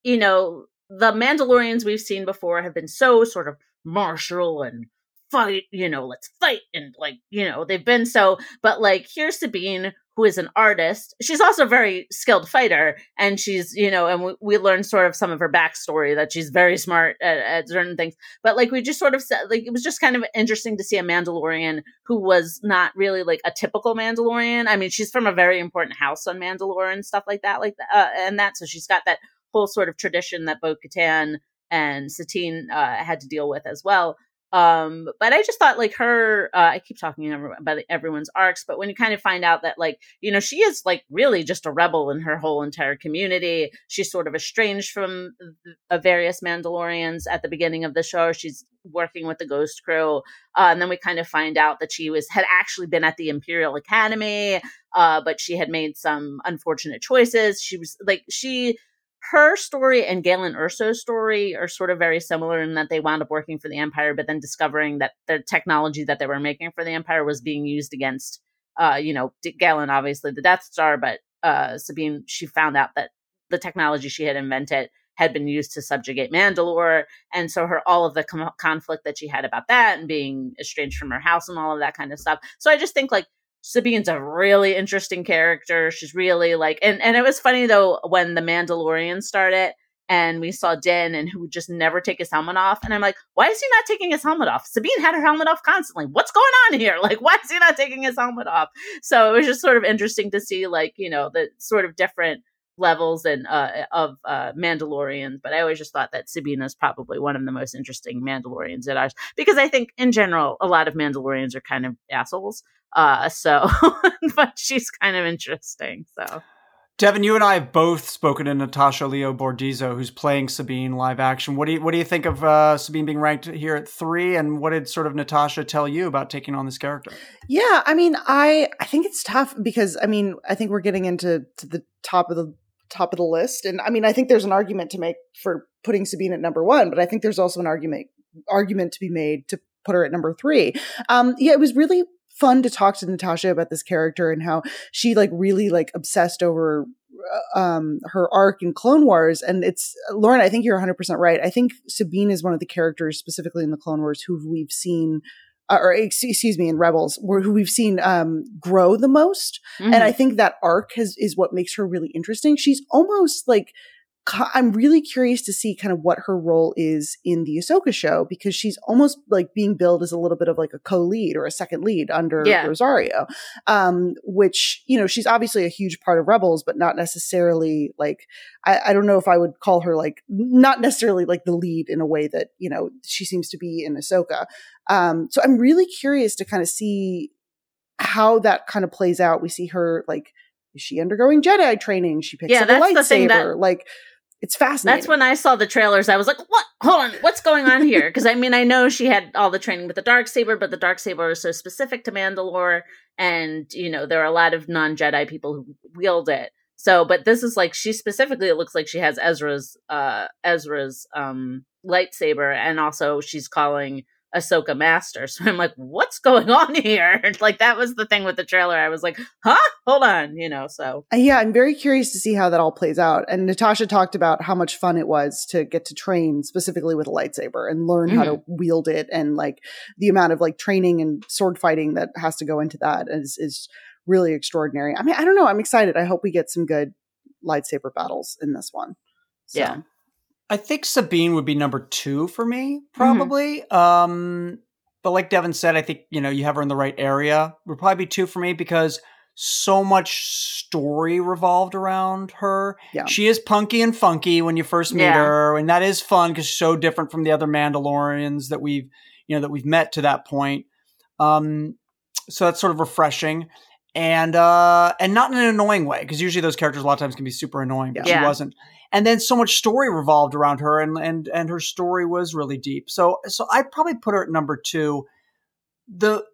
you know, the Mandalorians we've seen before have been so sort of martial and fight, you know, let's fight and like, you know, they've been so, but like here's Sabine who is an artist. She's also a very skilled fighter and she's, you know, and we, we learned sort of some of her backstory that she's very smart at, at certain things. But like we just sort of said, like it was just kind of interesting to see a Mandalorian who was not really like a typical Mandalorian. I mean, she's from a very important house on Mandalore and stuff like that, like that, uh, and that. So she's got that whole sort of tradition that Bo Katan and Satine uh, had to deal with as well. Um, but I just thought like her, uh, I keep talking about everyone's arcs, but when you kind of find out that like, you know, she is like really just a rebel in her whole entire community. She's sort of estranged from uh, various Mandalorians at the beginning of the show. She's working with the Ghost Crew. Uh, and then we kind of find out that she was, had actually been at the Imperial Academy, uh, but she had made some unfortunate choices. She was like, she, her story and Galen Erso's story are sort of very similar in that they wound up working for the Empire, but then discovering that the technology that they were making for the Empire was being used against, uh, you know, Galen, obviously the Death Star, but uh, Sabine, she found out that the technology she had invented had been used to subjugate Mandalore. And so her, all of the com- conflict that she had about that and being estranged from her house and all of that kind of stuff. So I just think like Sabine's a really interesting character. She's really like, and, and it was funny though, when the Mandalorian started, and we saw Din and who would just never take his helmet off. And I'm like, why is he not taking his helmet off? Sabine had her helmet off constantly. What's going on here? Like, why is he not taking his helmet off? So it was just sort of interesting to see, like, you know, the sort of different levels and uh, of uh, Mandalorians. But I always just thought that Sabine is probably one of the most interesting Mandalorians at ours because I think in general a lot of Mandalorians are kind of assholes. Uh, so, but she's kind of interesting. So Devin, you and I have both spoken to Natasha Liu Bordizzo, who's playing Sabine live action. What do you what do you think of uh, Sabine being ranked here at three? And what did sort of Natasha tell you about taking on this character? Yeah, I mean, I I think it's tough because I mean, I think we're getting into to the top of the top of the list, and I mean, I think there's an argument to make for putting Sabine at number one, but I think there's also an argument argument to be made to put her at number three. Um, yeah, it was really fun to talk to Natasha about this character and how she like really like obsessed over uh, um her arc in Clone Wars and it's Lauren I think you're 100% right. I think Sabine is one of the characters specifically in the Clone Wars who we've seen uh, or excuse me in Rebels where who we've seen um grow the most mm-hmm. and I think that arc has is what makes her really interesting. She's almost like I'm really curious to see kind of what her role is in the Ahsoka show because she's almost like being billed as a little bit of like a co-lead or a second lead under yeah. Rosario, um, which you know she's obviously a huge part of Rebels, but not necessarily like I, I don't know if I would call her like not necessarily like the lead in a way that you know she seems to be in Ahsoka. Um, so I'm really curious to kind of see how that kind of plays out. We see her like is she undergoing Jedi training? She picks yeah, up a lightsaber. That- like it's fascinating. That's when I saw the trailers. I was like, "What? Hold on, what's going on here?" Because I mean, I know she had all the training with the dark saber, but the dark saber is so specific to Mandalore, and you know there are a lot of non Jedi people who wield it. So, but this is like she specifically. It looks like she has Ezra's uh Ezra's um lightsaber, and also she's calling Ahsoka Master. So I'm like, what's going on here? like that was the thing with the trailer. I was like, huh? Hold on, you know, so. Uh, yeah, I'm very curious to see how that all plays out. And Natasha talked about how much fun it was to get to train specifically with a lightsaber and learn mm-hmm. how to mm-hmm. wield it and like the amount of like training and sword fighting that has to go into that is is really extraordinary. I mean, I don't know. I'm excited. I hope we get some good lightsaber battles in this one. So. Yeah. I think Sabine would be number two for me, mm-hmm. probably. Mm-hmm. Um, but like Devin said, I think you know you have her in the right area. Would probably be two for me because so much story revolved around her. Yeah. She is punky and funky when you first meet yeah. her, and that is fun because she's so different from the other Mandalorians that we've you know that we've met to that point. Um, so that's sort of refreshing and uh and not in an annoying way because usually those characters a lot of times can be super annoying but yeah. she wasn't. And then so much story revolved around her and and and her story was really deep. So so i'd probably put her at number two. The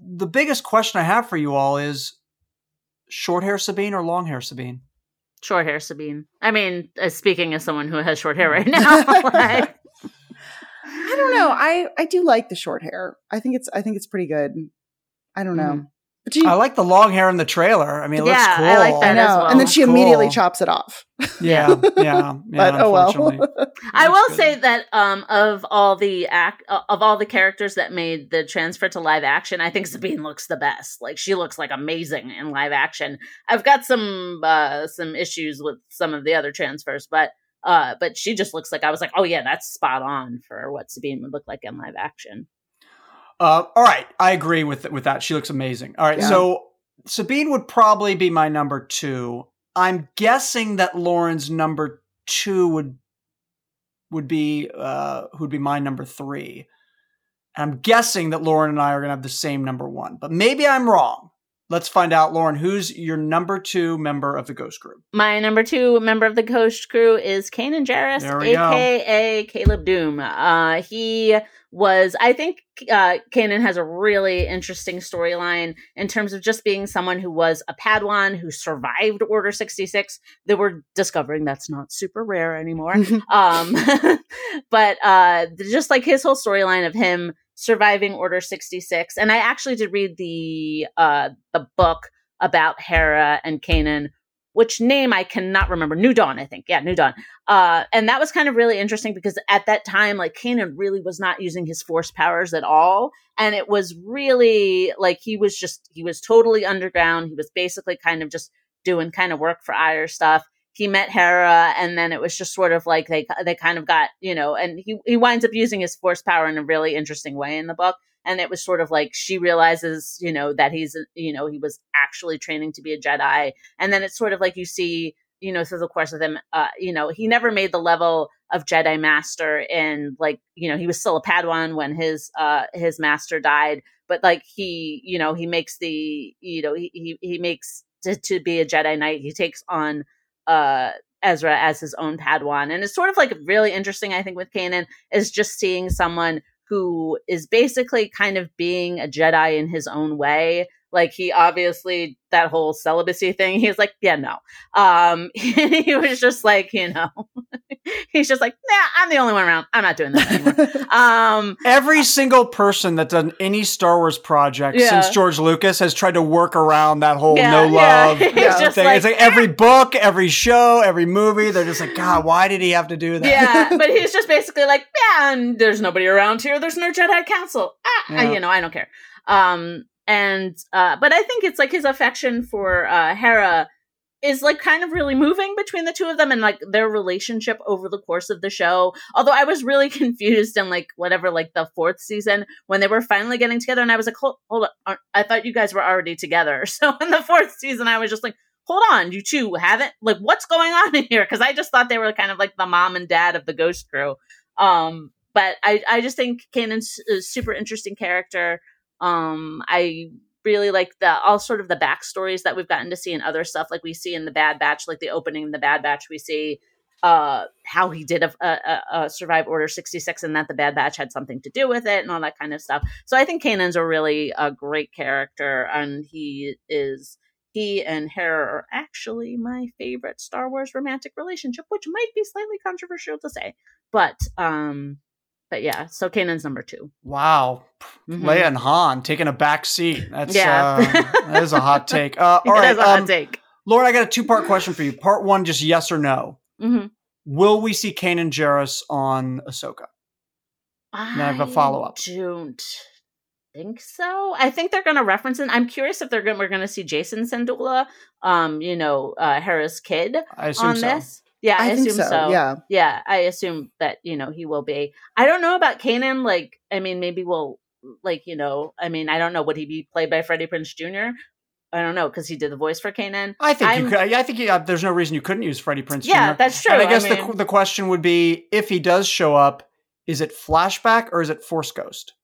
the biggest question i have for you all is short hair sabine or long hair sabine? Short hair sabine. I mean uh, speaking as someone who has short hair right now like i don't know. I i do like the short hair. I think it's i think it's pretty good. I don't know. Mm. I like the long hair in the trailer. I mean, it yeah, looks cool. I like that I know. Well. And then she cool. immediately chops it off. Yeah, yeah, yeah. but oh well. I will good. say that um, of all the act uh, of all the characters that made the transfer to live action, I think Sabine looks the best. Like she looks like amazing in live action. I've got some uh, some issues with some of the other transfers, but uh, but she just looks like I was like, oh yeah, that's spot on for what Sabine would look like in live action. Uh, all right, I agree with with that. She looks amazing. All right, yeah. so Sabine would probably be my number two. I'm guessing that Lauren's number two would would be uh, who'd be my number three. And I'm guessing that Lauren and I are going to have the same number one, but maybe I'm wrong. Let's find out, Lauren. Who's your number two member of the Ghost Crew? My number two member of the Ghost Crew is Kanan Jarrus, aka go. Caleb Dume. Uh, he was I think uh Kanan has a really interesting storyline in terms of just being someone who was a Padawan who survived Order 66 that we're discovering that's not super rare anymore. um but uh just like his whole storyline of him surviving Order 66 and I actually did read the uh the book about Hera and Kanan which name I cannot remember. New Dawn, I think. Yeah, New Dawn. Uh, and that was kind of really interesting because at that time, like Kanan really was not using his force powers at all. And it was really like he was just, he was totally underground. He was basically kind of just doing kind of work for Ire stuff. He met Hera, and then it was just sort of like they they kind of got you know, and he he winds up using his force power in a really interesting way in the book and it was sort of like she realizes you know that he's you know he was actually training to be a jedi and then it's sort of like you see you know through the course of him uh you know he never made the level of jedi master and like you know he was still a padawan when his uh his master died but like he you know he makes the you know he he, he makes to, to be a jedi knight he takes on uh Ezra as his own Padawan. And it's sort of like really interesting, I think, with Kanan is just seeing someone who is basically kind of being a Jedi in his own way. Like he obviously that whole celibacy thing, he was like, yeah, no. Um, he was just like, you know, he's just like, nah, I'm the only one around. I'm not doing this anymore. um, every single person that's done any Star Wars project yeah. since George Lucas has tried to work around that whole yeah, no love yeah. thing. Like, it's like every book, every show, every movie. They're just like, God, why did he have to do that? Yeah, but he's just basically like, yeah, and there's nobody around here. There's no Jedi Council. Ah, you know, I don't care. Um, and uh, but I think it's like his affection for uh, Hera is like kind of really moving between the two of them and like their relationship over the course of the show. Although I was really confused in like whatever like the fourth season when they were finally getting together, and I was like, hold, hold on, I thought you guys were already together. So in the fourth season, I was just like. Hold on, you two haven't like what's going on in here? Because I just thought they were kind of like the mom and dad of the Ghost Crew. Um, but I I just think Kanan's a super interesting character. Um, I really like the all sort of the backstories that we've gotten to see in other stuff, like we see in the Bad Batch, like the opening in the Bad Batch, we see uh how he did a, a, a, survive order 66 and that the bad batch had something to do with it and all that kind of stuff. So i think kanan's a really a great character and he is he and Hera are actually my favorite Star Wars romantic relationship, which might be slightly controversial to say, but um, but yeah, so Kanan's number two. Wow, mm-hmm. Leia and Han taking a back seat. That's yeah, uh, that is a hot take. Uh, all right, a hot um, take. Lauren, I got a two part question for you. Part one, just yes or no. Mm-hmm. Will we see Kanan Jarrus on Ahsoka? I, I have a follow up. Don't think so. I think they're going to reference it. I'm curious if they're going. We're going to see Jacen Syndulla, um, you know, uh, Hera's kid on so. this. Yeah, I, I assume so. so. Yeah. Yeah, I assume that, you know, he will be. I don't know about Kanan. Like, I mean, maybe we'll, like, you know, I mean, I don't know. Would he be played by Freddie Prinze Jr.? I don't know because he did the voice for Kanan. I think I'm, you could. I think you, uh, there's no reason you couldn't use Freddie Prinze Jr. Yeah, that's true. And I guess I mean, the the question would be if he does show up, is it flashback or is it Force Ghost?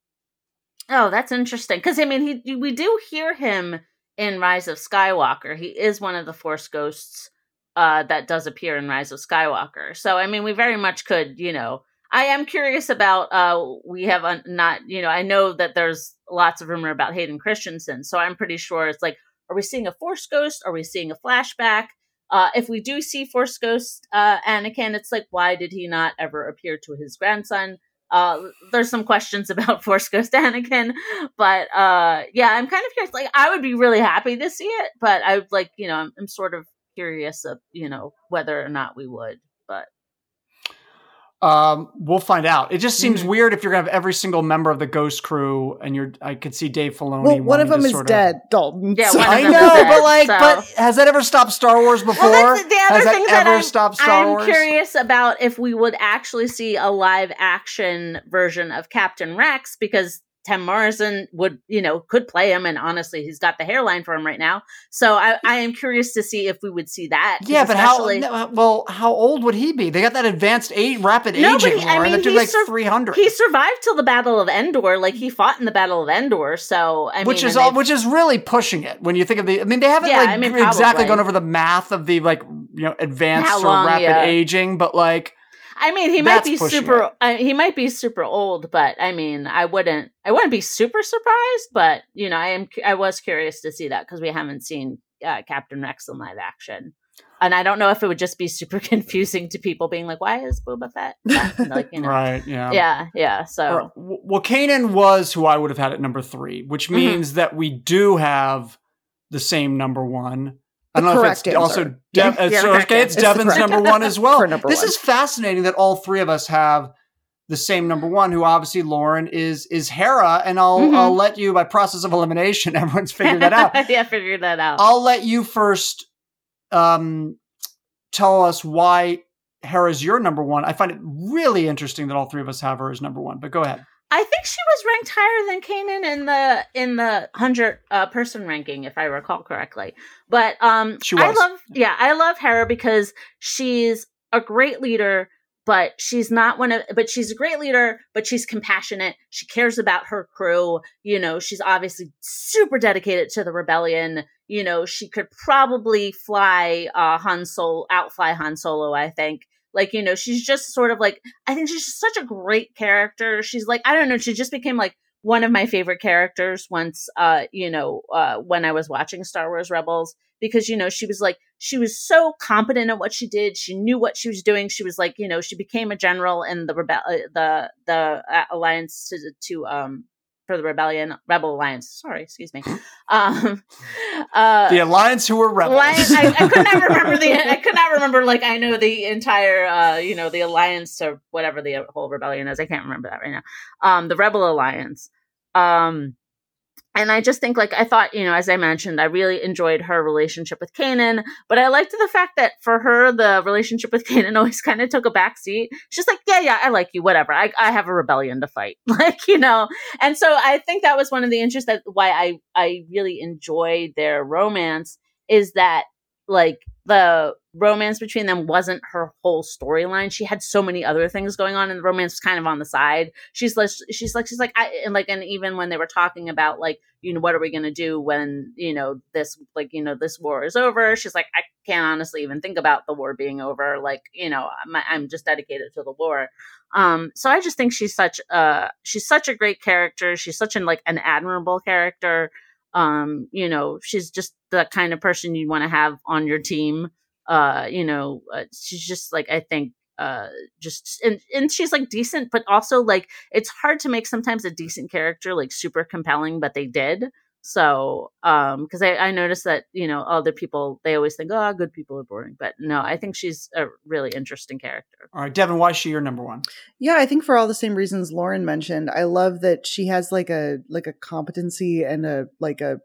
Oh, that's interesting because I mean, he we do hear him in Rise of Skywalker. He is one of the Force Ghosts uh, that does appear in Rise of Skywalker. So, I mean, we very much could, you know. I am curious about. Uh, we have un- not, you know. I know that there's lots of rumor about Hayden Christensen, so I'm pretty sure it's like, are we seeing a Force Ghost? Are we seeing a flashback? Uh, if we do see Force Ghost uh, Anakin, it's like, why did he not ever appear to his grandson? Uh, there's some questions about Force Ghost Anakin, but uh, yeah, I'm kind of curious. Like, I would be really happy to see it, but I like, you know, I'm, I'm sort of curious of you know whether or not we would, but um, we'll find out. It just seems mm-hmm. weird if you're gonna have every single member of the Ghost Crew, and you're. I could see Dave Filoni. Well, one of them is dead, Dalton. Yeah, so. I know, dead, but like, so. but has that ever stopped Star Wars before? Well, the other has that, that ever I'm, stopped Star I'm Wars? I'm curious about if we would actually see a live action version of Captain Rex because Tem Morrison would, you know, could play him, and honestly, he's got the hairline for him right now. So I, I am curious to see if we would see that. Yeah, but how? Uh, well, how old would he be? They got that advanced age, rapid no, aging, he, I mean, that like sur- three hundred. He survived till the Battle of Endor. Like he fought in the Battle of Endor. So I which mean, is all, which is really pushing it when you think of the. I mean, they haven't yeah, like I mean, exactly gone over the math of the like you know advanced long, or rapid yeah. aging, but like I mean, he might be super. Uh, he might be super old, but I mean, I wouldn't. I wouldn't be super surprised. But you know, I am. I was curious to see that because we haven't seen uh, Captain Rex in live action, and I don't know if it would just be super confusing to people being like, "Why is Boba Fett?" like, you know, right? Yeah. Yeah. Yeah. So, right. well, Kanan was who I would have had at number three, which mm-hmm. means mm-hmm. that we do have the same number one. I don't know if it's also. Dev- Yeah, it's, yeah, so, correct okay, it's. It's Devin's number one as well. This one. is fascinating that all three of us have the same number one, who obviously Lauren is is Hera, and I'll Mhm. I'll let you by process of elimination. Everyone's figured that out. yeah, figured that out. I'll let you first um, tell us why Hera's your number one. I find it really interesting that all three of us have her as number one. But go ahead. I think she was ranked higher than Kanan in the in the hundred uh, person ranking, if I recall correctly. But um, She I was. love, yeah, I love Hera because she's a great leader, but she's not one of, but she's a great leader, but she's compassionate. She cares about her crew. You know, she's obviously super dedicated to the rebellion. You know, she could probably fly uh, Han Solo, outfly Han Solo. I think. Like, you know, she's just sort of like I think she's just such a great character. She's like, I don't know, she just became like one of my favorite characters once, uh, you know, uh, when I was watching Star Wars Rebels, because, you know, she was like, she was so competent at what she did. She knew what she was doing. She was like, you know, she became a general in the rebel, uh, the, the uh, alliance to, to, um, for the rebellion, rebel alliance. Sorry, excuse me. Um, uh, The Alliance who were rebels. Alliance, I, I could not remember the. I could not remember like I know the entire, uh, you know, the alliance to whatever the whole rebellion is. I can't remember that right now. Um, the Rebel Alliance. Um, and I just think like I thought, you know, as I mentioned, I really enjoyed her relationship with Kanan, but I liked the fact that for her, the relationship with Kanan always kind of took a backseat. She's like, yeah, yeah, I like you, whatever. I, I have a rebellion to fight, like you know. And so I think that was one of the interests that why I I really enjoyed their romance is that like the romance between them wasn't her whole storyline. She had so many other things going on, and the romance was kind of on the side. She's like, she's like, she's like, I and like, and even when they were talking about like, you know, what are we gonna do when you know this, like, you know, this war is over? She's like, I can't honestly even think about the war being over. Like, you know, I'm, I'm just dedicated to the war. Um, so I just think she's such a she's such a great character. She's such an like an admirable character um you know she's just the kind of person you want to have on your team uh you know uh, she's just like i think uh just and and she's like decent but also like it's hard to make sometimes a decent character like super compelling but they did so um because I, I noticed that you know other people they always think oh good people are boring but no i think she's a really interesting character All right, Devin, why is she your number one? Yeah, I think for all the same reasons Lauren mentioned, I love that she has like a like a competency and a like a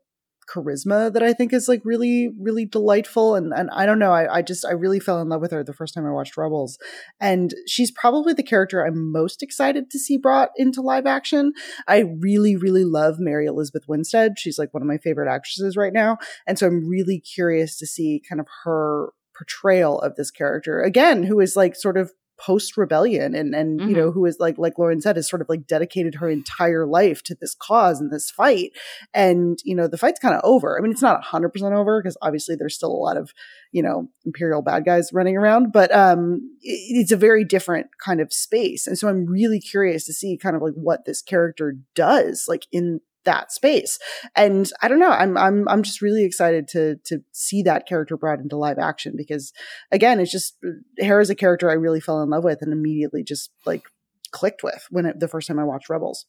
charisma that I think is like really really delightful and and I don't know I, I just I really fell in love with her the first time I watched Rebels and she's probably the character I'm most excited to see brought into live action. I really really love Mary Elizabeth Winstead. She's like one of my favorite actresses right now and so I'm really curious to see kind of her portrayal of this character again who is like sort of post rebellion and and you Mhm. know who is like like Lauren said has sort of like dedicated her entire life to this cause and this fight. And you know the fight's kind of over. I mean it's not 100% over because obviously there's still a lot of you know imperial bad guys running around but um it, it's a very different kind of space. And so i'm really curious to see kind of like what this character does like in that space and i don't know i'm i'm i'm just really excited to to see that character brought into live action because again it's just Hera's a character i really fell in love with and immediately just like clicked with when it, the first time i watched rebels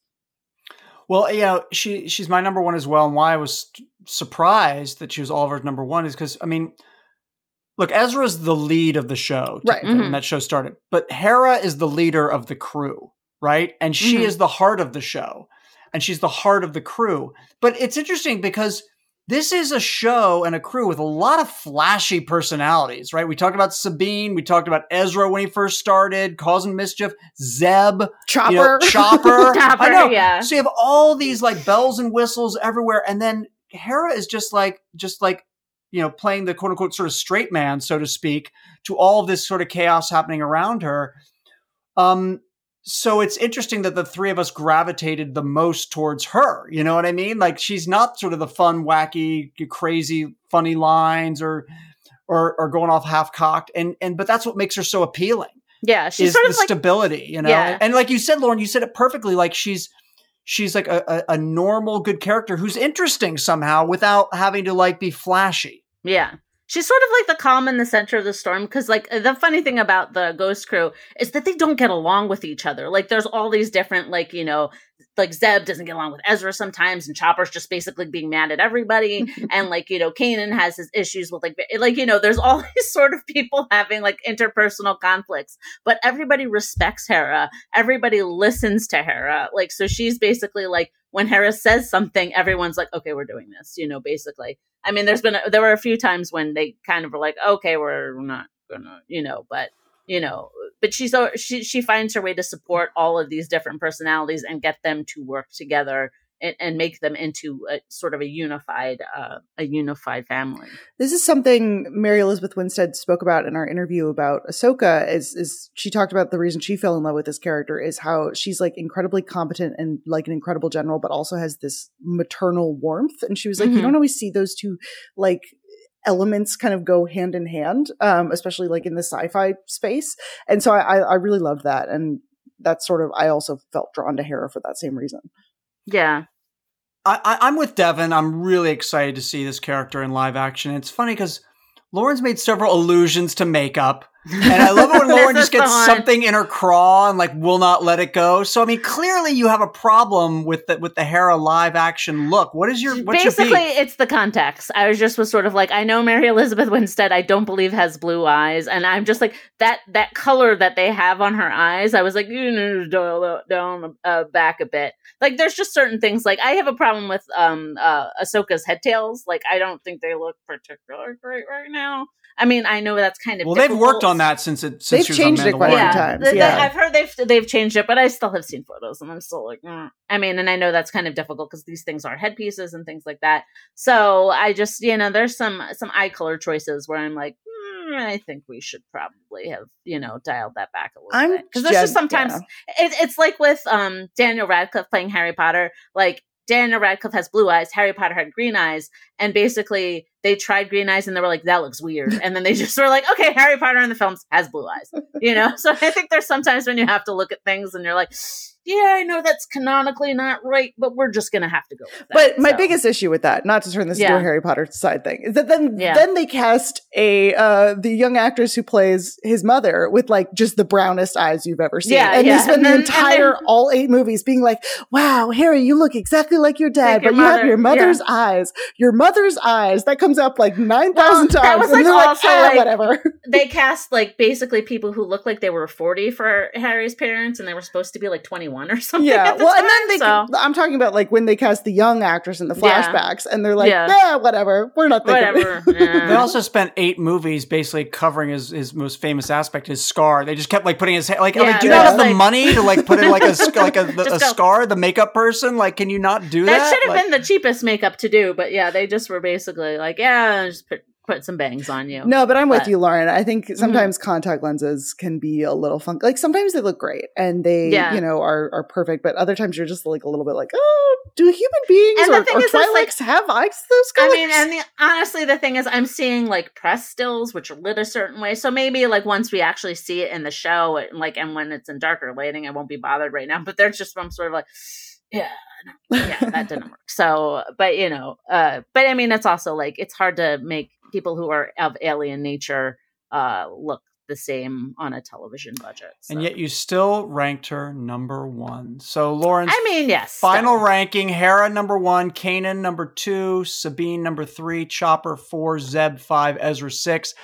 Well, you know, she she's my number one as well. And why I was surprised that she was Oliver's number one is because I mean, look, Ezra's the lead of the show, Right. technically, when Mhm. that show started, but Hera is the leader of the crew, right? And she Mhm. is the heart of the show, and she's the heart of the crew. But it's interesting because this is a show and a crew with a lot of flashy personalities, right? We talked about Sabine, we talked about Ezra when he first started, causing mischief, Zeb, chopper you know, Chopper. Chopper, I know. yeah. So you have all these like bells and whistles everywhere, and then Hera is just like just like you know playing the quote unquote sort of straight man, so to speak, to all this sort of chaos happening around her. Um. So it's interesting that the three of us gravitated the most towards her. You know what I mean? Like she's not sort of the fun, wacky, crazy, funny lines or or, or going off half cocked, and and but that's what makes her so appealing yeah she's sort the of like stability, you know. Yeah. And like you said, Lauren, you said it perfectly. Like she's she's like a, a, a normal, good character who's interesting somehow without having to like be flashy. Yeah. She's sort of like the calm in the center of the storm because, like, the funny thing about the Ghost Crew is that they don't get along with each other. Like, there's all these different, like, you know, like Zeb doesn't get along with Ezra sometimes, and Chopper's just basically being mad at everybody, and like you know, Kanan has his issues with like like you know, there's all these sort of people having like interpersonal conflicts, but everybody respects Hera, everybody listens to Hera, like so she's basically like when Harris says something, everyone's like, okay, we're doing this, you know, basically. I mean, there's been a, there were a few times when they kind of were like, okay, we're not gonna, you know, but you know, but she's she she finds her way to support all of these different personalities and get them to work together and, and make them into a sort of a unified uh, a unified family. This is something Mary Elizabeth Winstead spoke about in our interview about Ahsoka. Is is she talked about the reason she fell in love with this character is how she's like incredibly competent and like an incredible general, but also has this maternal warmth. And she was like, mm-hmm. you don't always see those two like elements kind of go hand in hand, um, especially like in the sci-fi space. And so I, I really loved that. And that's sort of, I also felt drawn to Hera for that same reason. Yeah. I, I'm with Devin. I'm really excited to see this character in live action. It's funny because Lauren's made several allusions to makeup. And I love it when Lauren just gets something in her craw and like will not let it go. So I mean, clearly you have a problem with the with the Hera live action look. What is your what's basically? Your it's the context. I was just was sort of like, I know Mary Elizabeth Winstead. I don't believe has blue eyes, and I'm just like that that color that they have on her eyes. I was like, you know, down, down uh, back a bit. Like there's just certain things. Like I have a problem with um uh Ahsoka's head tails. Like I don't think they look particularly great right now. I mean, I know that's kind of well. Difficult. They've worked on that since it. Since they've changed it quite a few times. Yeah, I've heard they've they've changed it, but I still have seen photos, and I'm still like, mm. I mean, and I know that's kind of difficult because these things are headpieces and things like that. So I just, you know, there's some some eye color choices where I'm like, mm, I think we should probably have, you know, dialed that back a little I'm bit because there's just sometimes yeah. it, it's like with um Daniel Radcliffe playing Harry Potter, like Daniel Radcliffe has blue eyes, Harry Potter had green eyes, and basically they tried green eyes and they were like, that looks weird. And then they just were like, okay, Harry Potter in the films has blue eyes. You know? So I think there's sometimes when you have to look at things and you're like, yeah, I know that's canonically not right, but we're just gonna have to go. That, but my so. biggest issue with that, not to turn this yeah. into a Harry Potter side thing, is that then yeah. then they cast a uh, the young actress who plays his mother with like just the brownest eyes you've ever seen, yeah, and yeah. they spend and the then, entire then, all eight movies being like, "Wow, Harry, you look exactly like your dad, like but your you have your mother's eyes, your mother's eyes." That comes up like nine thousand well, times, and they're like, ah, like, whatever. they cast like basically people who look like they were forty for Harry's parents, and they were supposed to be like twenty one or something. Yeah well, time, and then they. So. I'm talking about like when they cast the young actress in the flashbacks, yeah. and they're like, yeah. "Yeah, whatever, we're not thinking." Whatever. Yeah. they also spent eight movies basically covering his his most famous aspect, his scar. They just kept like putting his like, yeah, like do you not have like, the money to like put in like a like a, a, a scar? The makeup person, like, can you not do that? That should have like, been the cheapest makeup to do, but yeah, they just were basically like, yeah, just put put some bangs on you. No, but I'm with you, Lauren. I think mm-hmm. sometimes mm-hmm. contact lenses can be a little funky. Like sometimes they look great and they, yeah. you know, are are perfect, but other times you're just like a little bit like, oh, do human beings and or, or Twi'leks like, have eyes those colors? I mean, and the, honestly, the thing is, I'm seeing like press stills which are lit a certain way. So maybe like once we actually see it in the show, it, like and when it's in darker lighting, I won't be bothered right now. But there's just I'm sort of like, yeah. Yeah, that didn't work. So, but you know, uh, but I mean, it's also like it's hard to make people who are of alien nature uh, look the same on a television budget. So. And yet you still ranked her number one. So Lawrence I mean, yes. Final ranking, Hera number one, Kanan number two, Sabine number three, Chopper four, Zeb five, Ezra six.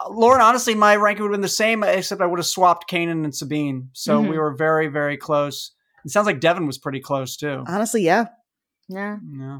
Uh, Lauren, honestly, my ranking would have been the same, except I would have swapped Kanan and Sabine. So mm-hmm. we were very, very close. It sounds like Devin was pretty close too. Honestly, yeah. Yeah. Yeah.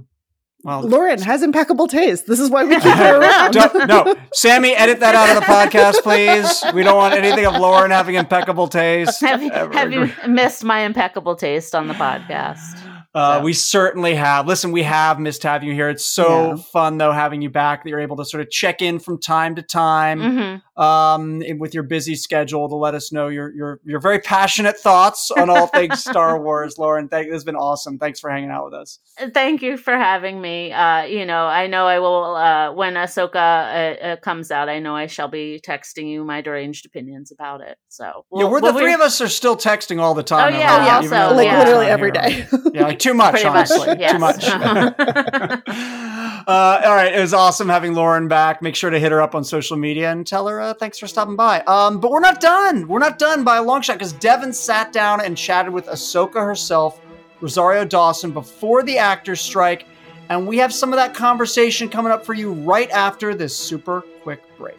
Well, Lauren has impeccable taste. This is why we keep her around. no, Sammy, edit that out of the podcast, please. We don't want anything of Lauren having impeccable taste. Have, you, have you missed my impeccable taste on the podcast? Uh, so. We certainly have. Listen, we have missed having you here. It's so yeah. fun though having you back. That you're able to sort of check in from time to time mm-hmm. Um, with your busy schedule to let us know your your your very passionate thoughts on all things Star Wars. Lauren, thank, this has been awesome. Thanks for hanging out with us. Uh, thank you for having me. Uh, you know, I know I will uh, when Ahsoka uh, uh, comes out. I know I shall be texting you my deranged opinions about it. So we'll, yeah, we're the three we... of us are still texting all the time. Oh yeah, also, like yeah. literally every day. yeah, like too much, Pretty honestly. Much, yes. Too much. uh, all right. It was awesome having Lauren back. Make sure to hit her up on social media and tell her uh, thanks for stopping by. Um, but we're not done. We're not done by a long shot because Devin sat down and chatted with Ahsoka herself, Rosario Dawson before the actors strike, and we have some of that conversation coming up for you right after this super quick break.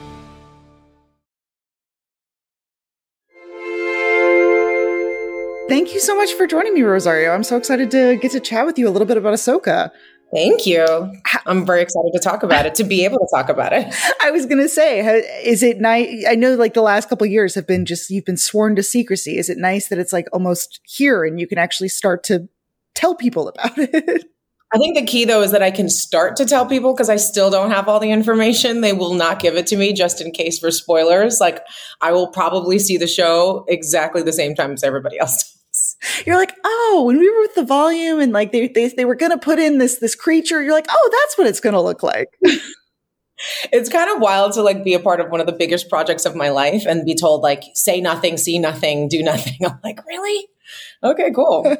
Thank you so much for joining me, Rosario. I'm so excited to get to chat with you a little bit about Ahsoka. Thank you. I'm very excited to talk about it, to be able to talk about it. I was going to say, is it nice? I know like the last couple years have been just, you've been sworn to secrecy. Is it nice that it's like almost here and you can actually start to tell people about it? I think the key though is that I can start to tell people because I still don't have all the information. They will not give it to me just in case for spoilers. Like I will probably see the show exactly the same time as everybody else you're like, oh, when we were with the volume and like they they, they were gonna put in this this creature, you're like, oh, that's what it's gonna look like. it's kind of wild to like be a part of one of the biggest projects of my life and be told like say nothing, see nothing, do nothing. I'm like, really? Okay, cool.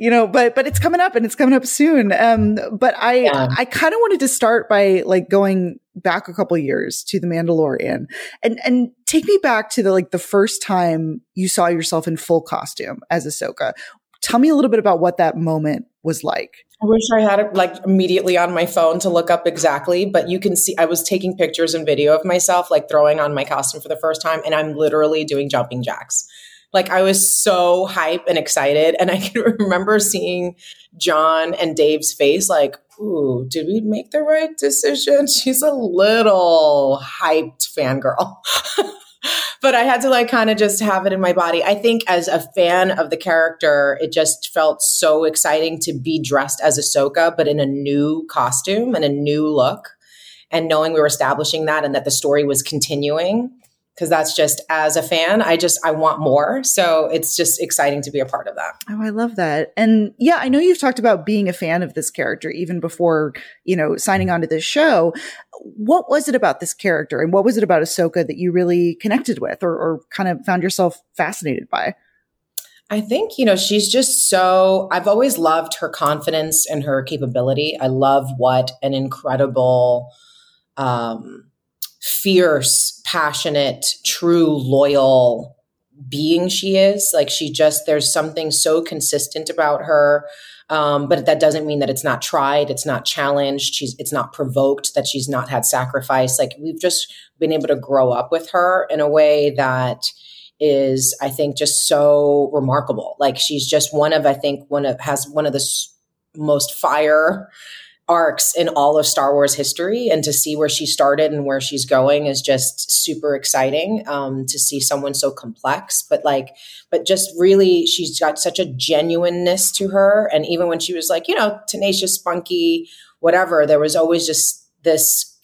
you know, but but it's coming up and it's coming up soon. Um, but I yeah. I kind of wanted to start by like going back a couple years to the Mandalorian and and take me back to the like the first time you saw yourself in full costume as Ahsoka. Tell me a little bit about what that moment was like. I wish I had it like immediately on my phone to look up exactly, but you can see I was taking pictures and video of myself like throwing on my costume for the first time and I'm literally doing jumping jacks. Like I was so hype and excited. And I can remember seeing John and Dave's face like, ooh, did we make the right decision? She's a little hyped fangirl. but I had to like kind of just have it in my body. I think as a fan of the character, it just felt so exciting to be dressed as Ahsoka, but in a new costume and a new look. And knowing we were establishing that and that the story was continuing because that's just as a fan i just i want more. So it's just exciting to be a part of that. Oh i love that. And yeah i know you've talked about being a fan of this character even before you know signing on to this show. What was it about this character and what was it about ahsoka that you really connected with or, or kind of found yourself fascinated by? I think, you know, she's just so, I've always loved her confidence and her capability. I love what an incredible, um, fierce, passionate, true, loyal being she is. Like she just, there's something so consistent about her. Um, but that doesn't mean that it's not tried, it's not challenged, she's it's not provoked, that she's not had sacrifice. Like we've just been able to grow up with her in a way that is, I think, just so remarkable. Like she's just one of, I think, one of has one of the most fire arcs in all of Star Wars history, and to see where she started and where she's going is just super exciting. Um, to see someone so complex, but like, but just really, she's got such a genuineness to her. And even when she was like, you know, tenacious, spunky, whatever, there was always just this.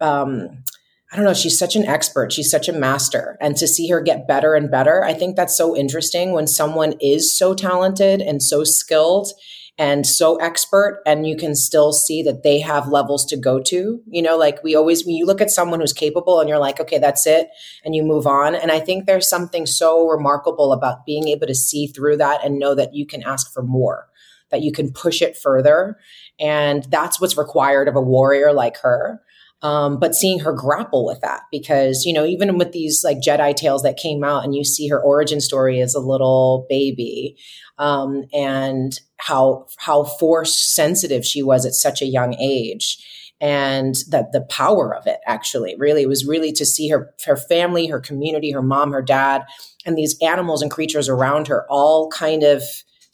Um, I don't know. She's such an expert. She's such a master. And to see her get better and better, I think that's so interesting when someone is so talented and so skilled and so expert and you can still see that they have levels to go to. You know like we always when you look at someone who's capable and you're like okay that's it and you move on. And i think there's something so remarkable about being able to see through that and know that you can ask for more that you can push it further. And that's what's required of a warrior like her um, but seeing her grapple with that because you know even with these like jedi tales that came out and you see her origin story as a little baby um, and how how force sensitive she was at such a young age and that the power of it actually. Really was really to see her her family her community her mom her dad and these animals and creatures around her all kind of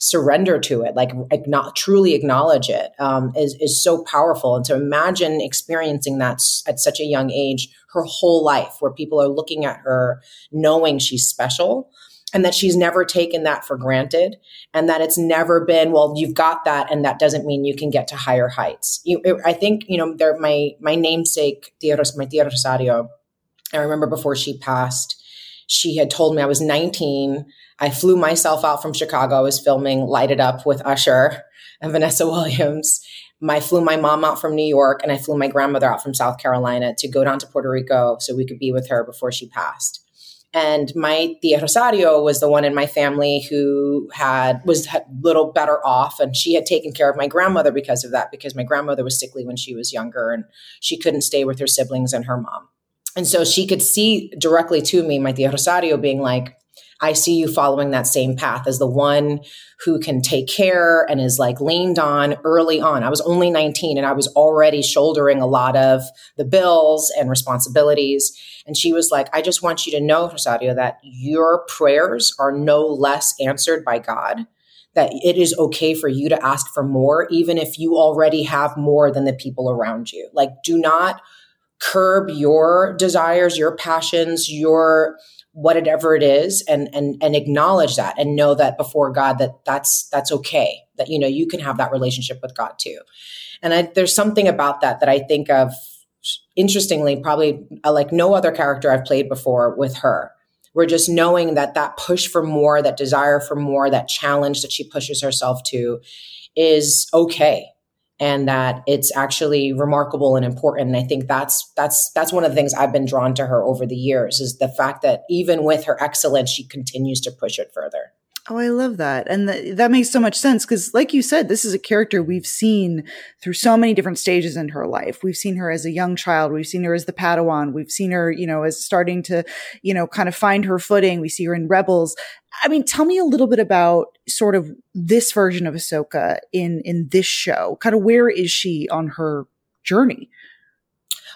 surrender to it like not truly acknowledge it um, is is so powerful and to imagine experiencing that at such a young age her whole life where people are looking at her knowing she's special and that she's never taken that for granted and that it's never been well you've got that and that doesn't mean you can get to higher heights you, i think you know there my my namesake tia, my tia rosario i remember before she passed she had told me I was 19. I flew myself out from Chicago. I was filming Light It Up with Usher and Vanessa Williams. I flew my mom out from New York and I flew my grandmother out from South Carolina to go down to Puerto Rico so we could be with her before she passed. And my tia Rosario was the one in my family who had was a little better off, and she had taken care of my grandmother because of that. Because my grandmother was sickly when she was younger, and she couldn't stay with her siblings and her mom. And so she could see directly to me, my tia Rosario, being like, I see you following that same path as the one who can take care and is like leaned on early on. I was only 19 and I was already shouldering a lot of the bills and responsibilities. And she was like, I just want you to know, Rosario, that your prayers are no less answered by God. That it is okay for you to ask for more, even if you already have more than the people around you. Like, do not curb your desires, your passions, your whatever it is and and and acknowledge that and know that before God that that's that's okay that you know you can have that relationship with God too. And I, there's something about that that I think of interestingly probably uh, like no other character I've played before with her. We're just knowing that that push for more that desire for more that challenge that she pushes herself to is okay and that it's actually remarkable and important. And I think that's that's that's one of the things I've been drawn to her over the years is the fact that even with her excellence, she continues to push it further. Oh, I love that. And th- that makes so much sense because, like you said, this is a character we've seen through so many different stages in her life. We've seen her as a young child. We've seen her as the Padawan. We've seen her, you know, as starting to, you know, kind of find her footing. We see her in Rebels. I mean, tell me a little bit about sort of this version of Ahsoka in, in this show. Kind of where is she on her journey?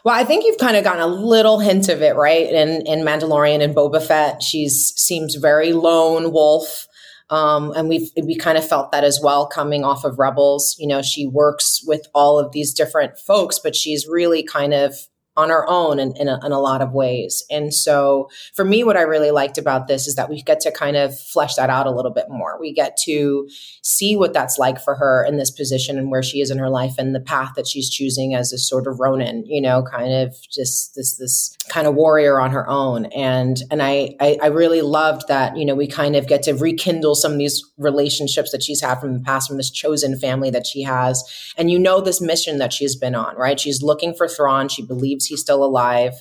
Well, I think you've kind of gotten a little hint of it, right? In in Mandalorian and Boba Fett, she's seems very lone wolf. Um, and we we kind of felt that as well coming off of Rebels. You know, she works with all of these different folks, but she's really kind of on our own in, in a, in, a, lot of ways. And so for me, what I really liked about this is that we get to kind of flesh that out a little bit more. We get to see what that's like for her in this position and where she is in her life and the path that she's choosing as a sort of Ronin, you know, kind of just this, this kind of warrior on her own. And, and I, I, I really loved that, you know, we kind of get to rekindle some of these relationships that she's had from the past, from this chosen family that she has. And you know, this mission that she's been on, right? She's looking for Thrawn. She believes he's still alive.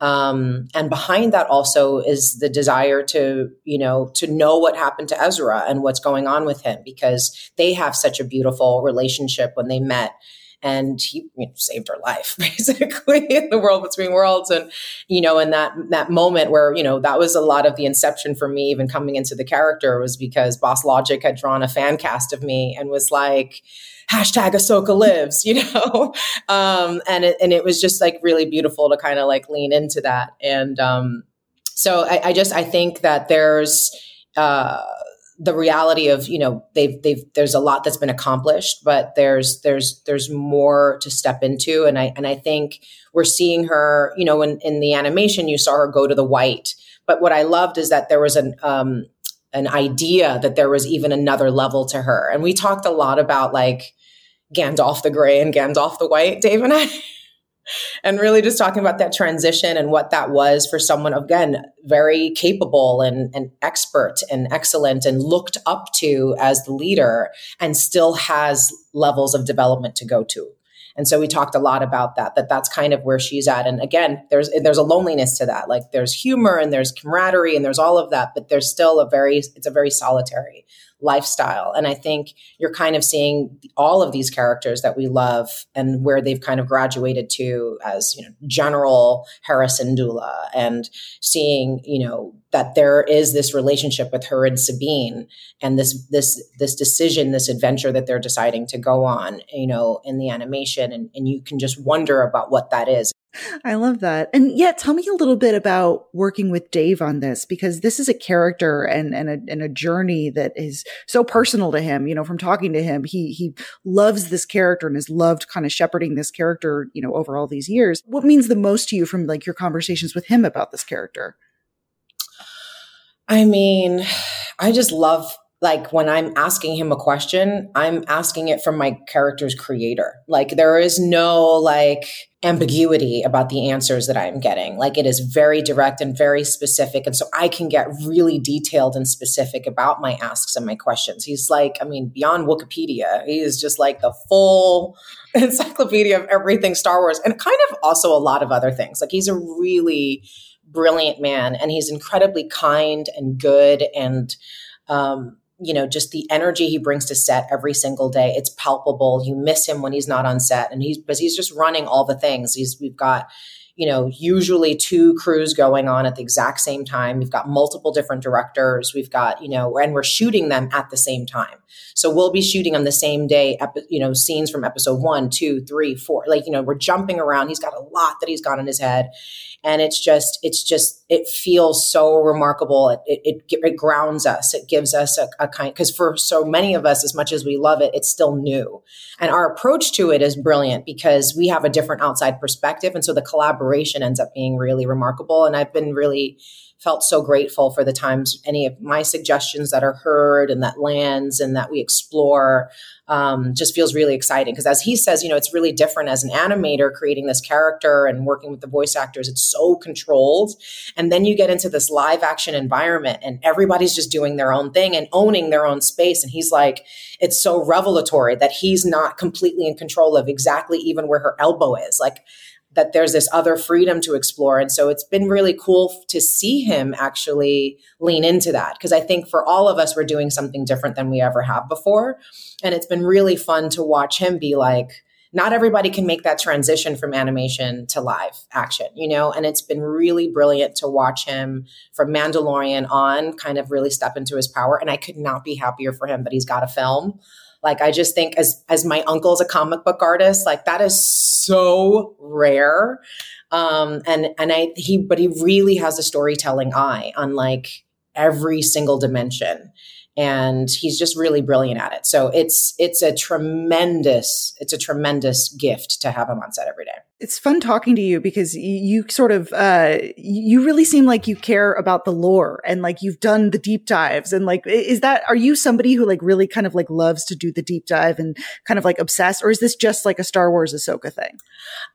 Um, and behind that also is the desire to, you know, to know what happened to Ezra and what's going on with him because they have such a beautiful relationship when they met and he you know, saved her life basically in the world between worlds and you know in that that moment where you know that was a lot of the inception for me even coming into the character was because BossLogic had drawn a fan cast of me and was like hashtag Ahsoka lives, you know? um, and it, and it was just like really beautiful to kind of like lean into that. And, um, so I, I just, I think that there's, uh, the reality of you know they've they've there's a lot that's been accomplished but there's there's there's more to step into and i and i think we're seeing her you know in in the animation you saw her go to the white but what i loved is that there was an um an idea that there was even another level to her. And we talked a lot about like Gandalf the gray and Gandalf the white, Dave and I. and really just talking about that transition and what that was for someone again very capable and, and expert and excellent and looked up to as the leader and still has levels of development to go to and so we talked a lot about that, that that's kind of where she's at. And again, there's, there's a loneliness to that. Like there's humor and there's camaraderie and there's all of that, but there's still a very, it's a very solitary lifestyle. And I think you're kind of seeing all of these characters that we love and where they've kind of graduated to as, you know, General Hera Syndulla and seeing, you know, that there is this relationship with her and Sabine and this this this decision, this adventure that they're deciding to go on, you know, in the animation. And, and you can just wonder about what that is. I love that. And yeah, tell me a little bit about working with Dave on this because this is a character and and a, and a journey that is so personal to him. You know, from talking to him, he he loves this character and has loved kind of shepherding this character. You know, over all these years. What means the most to you from like your conversations with him about this character? I mean, I just love like when I'm asking him a question, I'm asking it from my character's creator. Like there is no like ambiguity about the answers that I'm getting. Like it is very direct and very specific. And so I can get really detailed and specific about my asks and my questions. He's like, I mean, beyond Wikipedia, he is just like the full encyclopedia of everything Star Wars and kind of also a lot of other things. Like he's a really brilliant man and he's incredibly kind and good and um, you know, just the energy he brings to set every single day. It's palpable. You miss him when he's not on set and he's, because he's just running all the things. He's, we've got, you know, usually two crews going on at the exact same time. We've got multiple different directors. We've got, you know, and we're shooting them at the same time. So we'll be shooting on the same day, you know, scenes from episode one, two, three, four. Like, you know, we're jumping around. He's got a lot that he's got in his head and it's just it's just it feels so remarkable. It it, it, it grounds us. It gives us a, a kind because for so many of us as much as we love it it's still new. And our approach to it is brilliant because we have a different outside perspective. And so the collaboration ends up being really remarkable. And i've been really felt so grateful for the times any of my suggestions that are heard and that lands and that we explore um, just feels really exciting. Because as he says you know it's really different as an animator creating this character and working with the voice actors. It's so controlled. And then you get into this live action environment and everybody's just doing their own thing and owning their own space. And he's like it's so revelatory that he's not completely in control of exactly even where her elbow is. Like that there's this other freedom to explore. And so it's been really cool to see him actually lean into that. Cause I think for all of us, we're doing something different than we ever have before. And it's been really fun to watch him be like, not everybody can make that transition from animation to live action, you know? And it's been really brilliant to watch him from Mandalorian on kind of really step into his power. And I could not be happier for him that he's got a film like I just think as as my uncle's a comic book artist, like that is so rare. Um, and and I he but he really has a storytelling eye on like every single dimension and he's just really brilliant at it. So it's it's a tremendous it's a tremendous gift to have him on set every day. It's fun talking to you because you sort of uh you really seem like you care about the lore and like you've done the deep dives and like is that are you somebody who like really kind of like loves to do the deep dive and kind of like obsess or is this just like a Star Wars Ahsoka thing?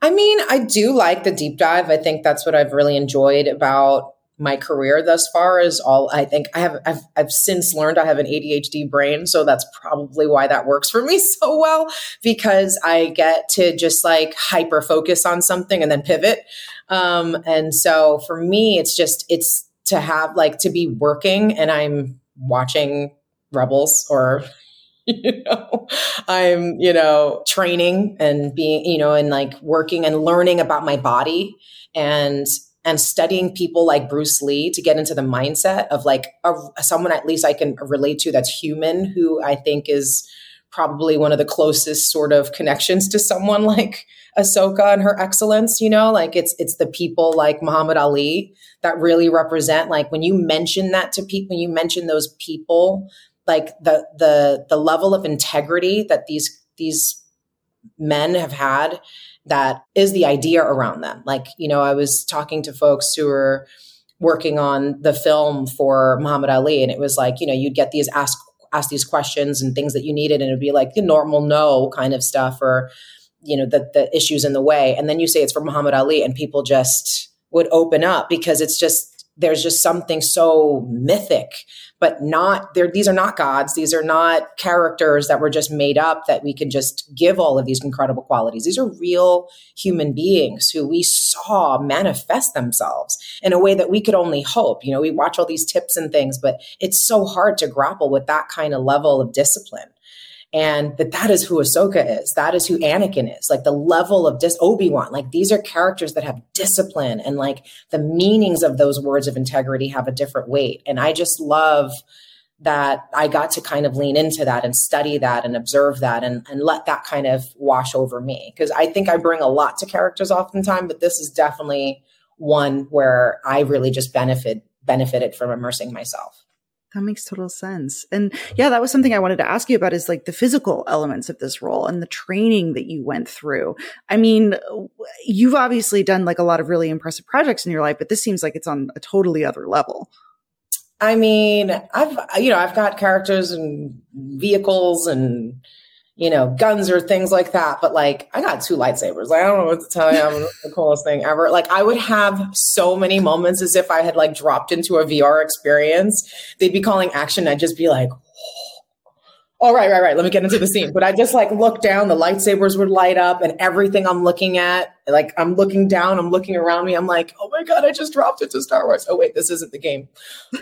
I mean, I do like the deep dive. I think that's what I've really enjoyed about my career thus far is all I think I have I've, I've since learned I have an ADHD brain so that's probably why that works for me so well because I get to just like hyper focus on something and then pivot. Um and so for me it's just it's to have like to be working and I'm watching rebels or you know i'm you know training and being you know and like working and learning about my body and and studying people like Bruce Lee to get into the mindset of like a, someone at least I can relate to that's human, who I think is probably one of the closest sort of connections to someone like Ahsoka and her excellence. You know, like it's it's the people like Muhammad Ali that really represent. Like when you mention that to people, when you mention those people, like the the the level of integrity that these these men have had that is the idea around them. Like, you know, I was talking to folks who were working on the film for Muhammad Ali, and it was like, you know, you'd get these ask ask these questions and things that you needed, and it'd be like the normal no kind of stuff, or you know, the the issues in the way, and then you say it's for Muhammad Ali, and people just would open up because it's just there's just something so mythic but not there these are not gods. These are not characters that were just made up that we can just give all of these incredible qualities. These are real human beings who we saw manifest themselves in a way that we could only hope. You know we watch all these tips and things but it's so hard to grapple with that kind of level of discipline and that that is who Ahsoka is. That is who Anakin is. Like the level of dis Obi Wan. Like these are characters that have discipline, and like the meanings of those words of integrity have a different weight. And I just love that I got to kind of lean into that and study that and observe that and, and let that kind of wash over me. Because I think I bring a lot to characters oftentimes, but this is definitely one where I really just benefit benefited from immersing myself. That makes total sense. And yeah, that was something I wanted to ask you about is like the physical elements of this role and the training that you went through. I mean, you've obviously done like a lot of really impressive projects in your life, but this seems like it's on a totally other level. I mean, I've you know I've got characters and vehicles and you know guns or things like that, but like I got two lightsabers. Like I don't know what to tell you. I'm the coolest thing ever. Like I would have so many moments as if I had like dropped into a VR experience. They'd be calling action. I'd just be like, oh right right right. Let me get into the scene. But i just like look down. The lightsabers would light up and everything i'm looking at like i'm looking down i'm looking around me. I'm like oh my god i just dropped it to star wars. Oh wait this isn't the game.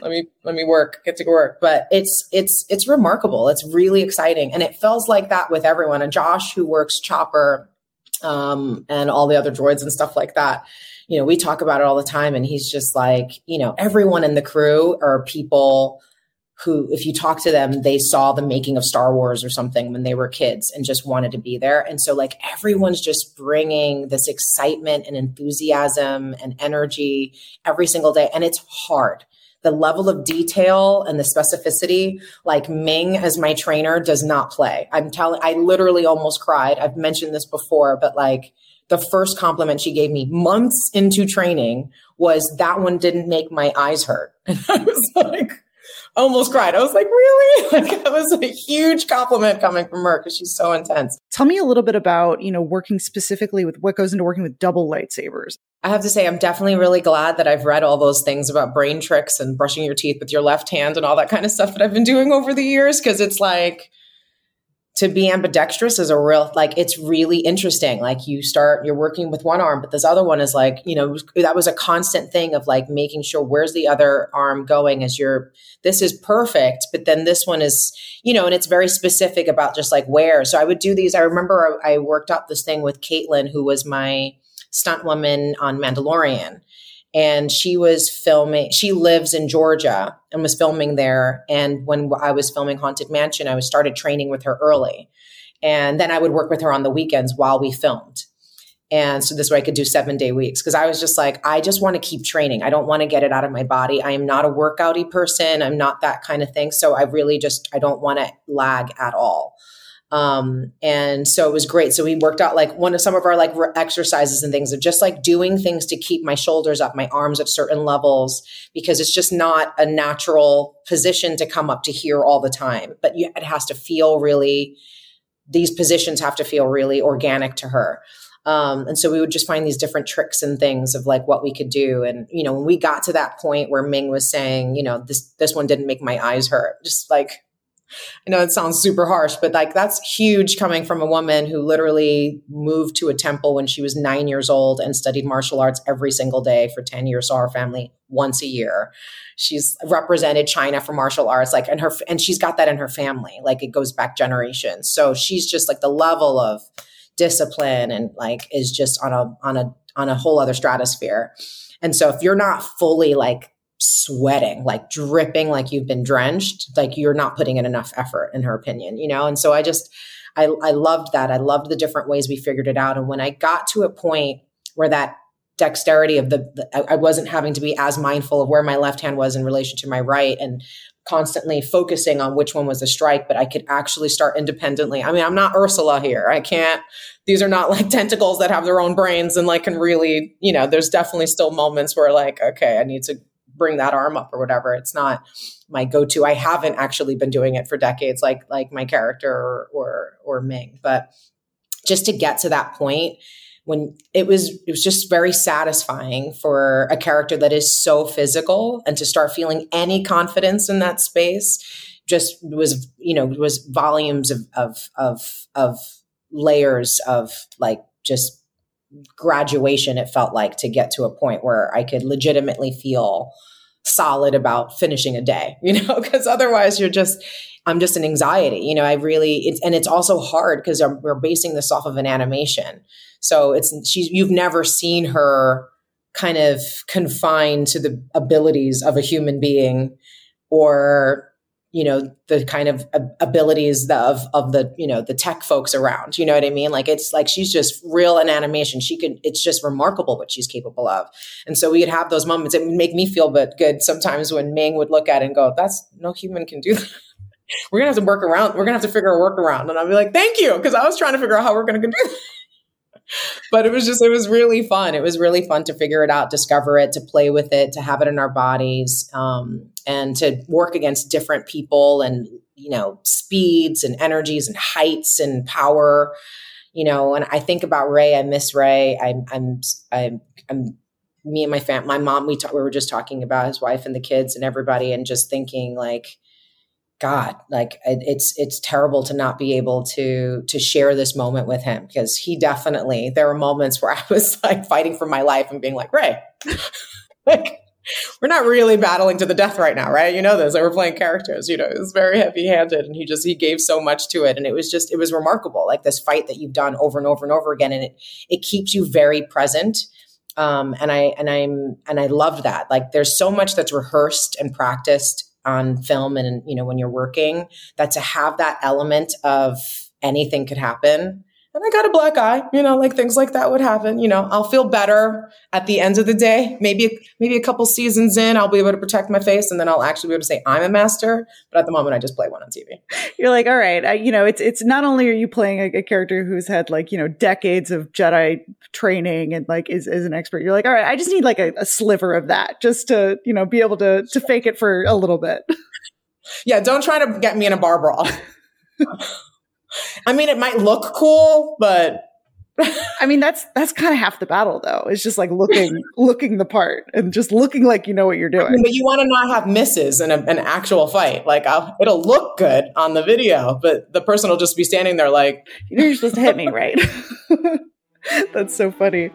Let me let me work. Get to work. But it's it's it's remarkable. It's really exciting. And it feels like that with everyone. And josh who works chopper um, and all the other droids and stuff like that you know we talk about it all the time. And he's just like you know everyone in the crew are people who, if you talk to them, they saw the making of Star Wars or something when they were kids and just wanted to be there. And so, like, everyone's just bringing this excitement and enthusiasm and energy every single day. And it's hard. The level of detail and the specificity, like Ming as my trainer, does not play. I'm telling, I literally almost cried. I've mentioned this before, but like, the first compliment she gave me months into training was that one didn't make my eyes hurt. And I was like, almost cried. I was like, really? Like that was a huge compliment coming from her because she's so intense. Tell me a little bit about, you know, working specifically with what goes into working with double lightsabers. I have to say, I'm definitely really glad that I've read all those things about brain tricks and brushing your teeth with your left hand and all that kind of stuff that I've been doing over the years because it's like, to be ambidextrous is a real like it's really interesting. Like you start you're working with one arm but this other one is like you know that was a constant thing of like making sure where's the other arm going as you're this is perfect but then this one is you know and it's very specific about just like where. So i would do these. I remember i worked up this thing with caitlin who was my stunt woman on mandalorian and she was filming she lives in georgia and was filming there. And when i was filming haunted mansion i was started training with her early. And then i would work with her on the weekends while we filmed. And so this way i could do seven day weeks. Because i was just like i just want to keep training. I don't want to get it out of my body. I am not a workouty person. I'm not that kind of thing. So i really just i don't want to lag at all um, and so it was great. So we worked out like one of some of our like re- exercises and things of just like doing things to keep my shoulders up, my arms at certain levels, because it's just not a natural position to come up to here all the time. But you, it has to feel really, these positions have to feel really organic to her. Um, and so we would just find these different tricks and things of like what we could do. And, you know, when we got to that point where Ming was saying, you know, this, this one didn't make my eyes hurt, just like, I know it sounds super harsh, but like that's huge coming from a woman who literally moved to a temple when she was nine years old and studied martial arts every single day for 10 years, saw her family once a year. She's represented China for martial arts, like, and her, and she's got that in her family. Like it goes back generations. So she's just like the level of discipline and like is just on a, on a, on a whole other stratosphere. And so if you're not fully like sweating, like dripping, like you've been drenched, like you're not putting in enough effort, in her opinion, you know? And so I just, I, I loved that. I loved the different ways we figured it out. And when I got to a point where that dexterity of the, the I wasn't having to be as mindful of where my left hand was in relation to my right and constantly focusing on which one was a strike, but I could actually start independently. I mean, I'm not Ursula here. I can't, these are not like tentacles that have their own brains and like can really, you know, there's definitely still moments where like, okay, I need to bring that arm up or whatever. It's not my go-to. I haven't actually been doing it for decades, like like my character or or, or Ming. But just to get to that point when it was it was just very satisfying for a character that is so physical and to start feeling any confidence in that space just was you know was volumes of of of of layers of like just graduation it felt like to get to a point where I could legitimately feel solid about finishing a day, you know, because otherwise you're just, I'm just an anxiety, you know, I really, it's, and it's also hard because we're basing this off of an animation. So it's, she's, you've never seen her kind of confined to the abilities of a human being or you know the kind of abilities of of the you know the tech folks around you know what i mean? Like it's like she's just real in animation. She could it's just remarkable what she's capable of. And so we'd have those moments. It would make me feel but good sometimes when ming would look at it and go that's no human can do that. We're gonna have to work around we're gonna have to figure a workaround. And i'll be like thank you because i was trying to figure out how we're gonna do that but it was just it was really fun. It was really fun to figure it out discover it to play with it to have it in our bodies um, and to work against different people and you know speeds and energies and heights and power you know. And i think about ray i miss ray. I'm i'm i'm, I'm me and my fam my mom we, ta- we were just talking about his wife and the kids and everybody and just thinking like God, like it's it's terrible to not be able to to share this moment with him because he definitely there were moments where I was like fighting for my life and being like, Ray, like we're not really battling to the death right now, right? You know this. Like we're playing characters, you know, it was very heavy handed and he just he gave so much to it. And it was just it was remarkable, like this fight that you've done over and over and over again. And it it keeps you very present. Um, and I and I'm and I love that. Like there's so much that's rehearsed and practiced on film and you know when you're working that to have that element of anything could happen and I got a black eye, you know, like things like that would happen. You know, I'll feel better at the end of the day. Maybe, maybe a couple seasons in, I'll be able to protect my face, and then I'll actually be able to say I'm a master. But at the moment, I just play one on TV. You're like, all right, I, you know, it's it's not only are you playing a, a, character who's had like you know decades of Jedi training and like is is an expert. You're like, all right, I just need like a, a sliver of that just to you know be able to to fake it for a little bit. yeah, don't try to get me in a bar brawl. I mean, it might look cool, but I mean, that's that's kind of half the battle, though. It's just like looking looking the part and just looking like you know what you're doing. But you want to not have misses in a, an actual fight. Like I'll, it'll look good on the video, but the person will just be standing there like you're supposed to hit me, right? that's so funny.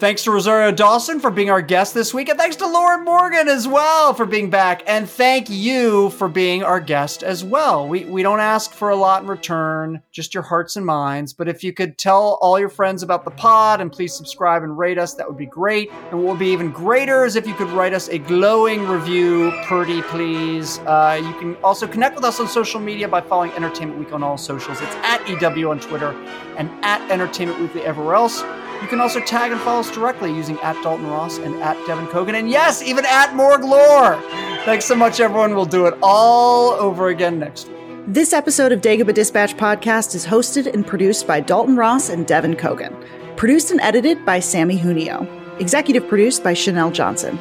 Thanks to Rosario Dawson for being our guest this week, and thanks to Lauren Morgan as well for being back. And thank you for being our guest as well. We we don't ask for a lot in return, just your hearts and minds. But if you could tell all your friends about the pod and please subscribe and rate us, that would be great. And what would be even greater is if you could write us a glowing review, pretty please. Uh, you can also connect with us on social media by following Entertainment Week on all socials. It's at EW on Twitter and at Entertainment Weekly everywhere else. You can also tag and follow us directly using at Dalton Ross and at Devan Coggan, and yes, even at Morg Lore. Thanks so much, everyone. We'll do it all over again next week. This episode of Dagobah Dispatch podcast is hosted and produced by Dalton Ross and Devan Coggan. Produced and edited by Sammy Junio. Executive produced by Chanel Johnson.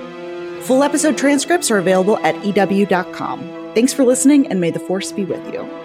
Full episode transcripts are available at EW.com. Thanks for listening, and may the force be with you.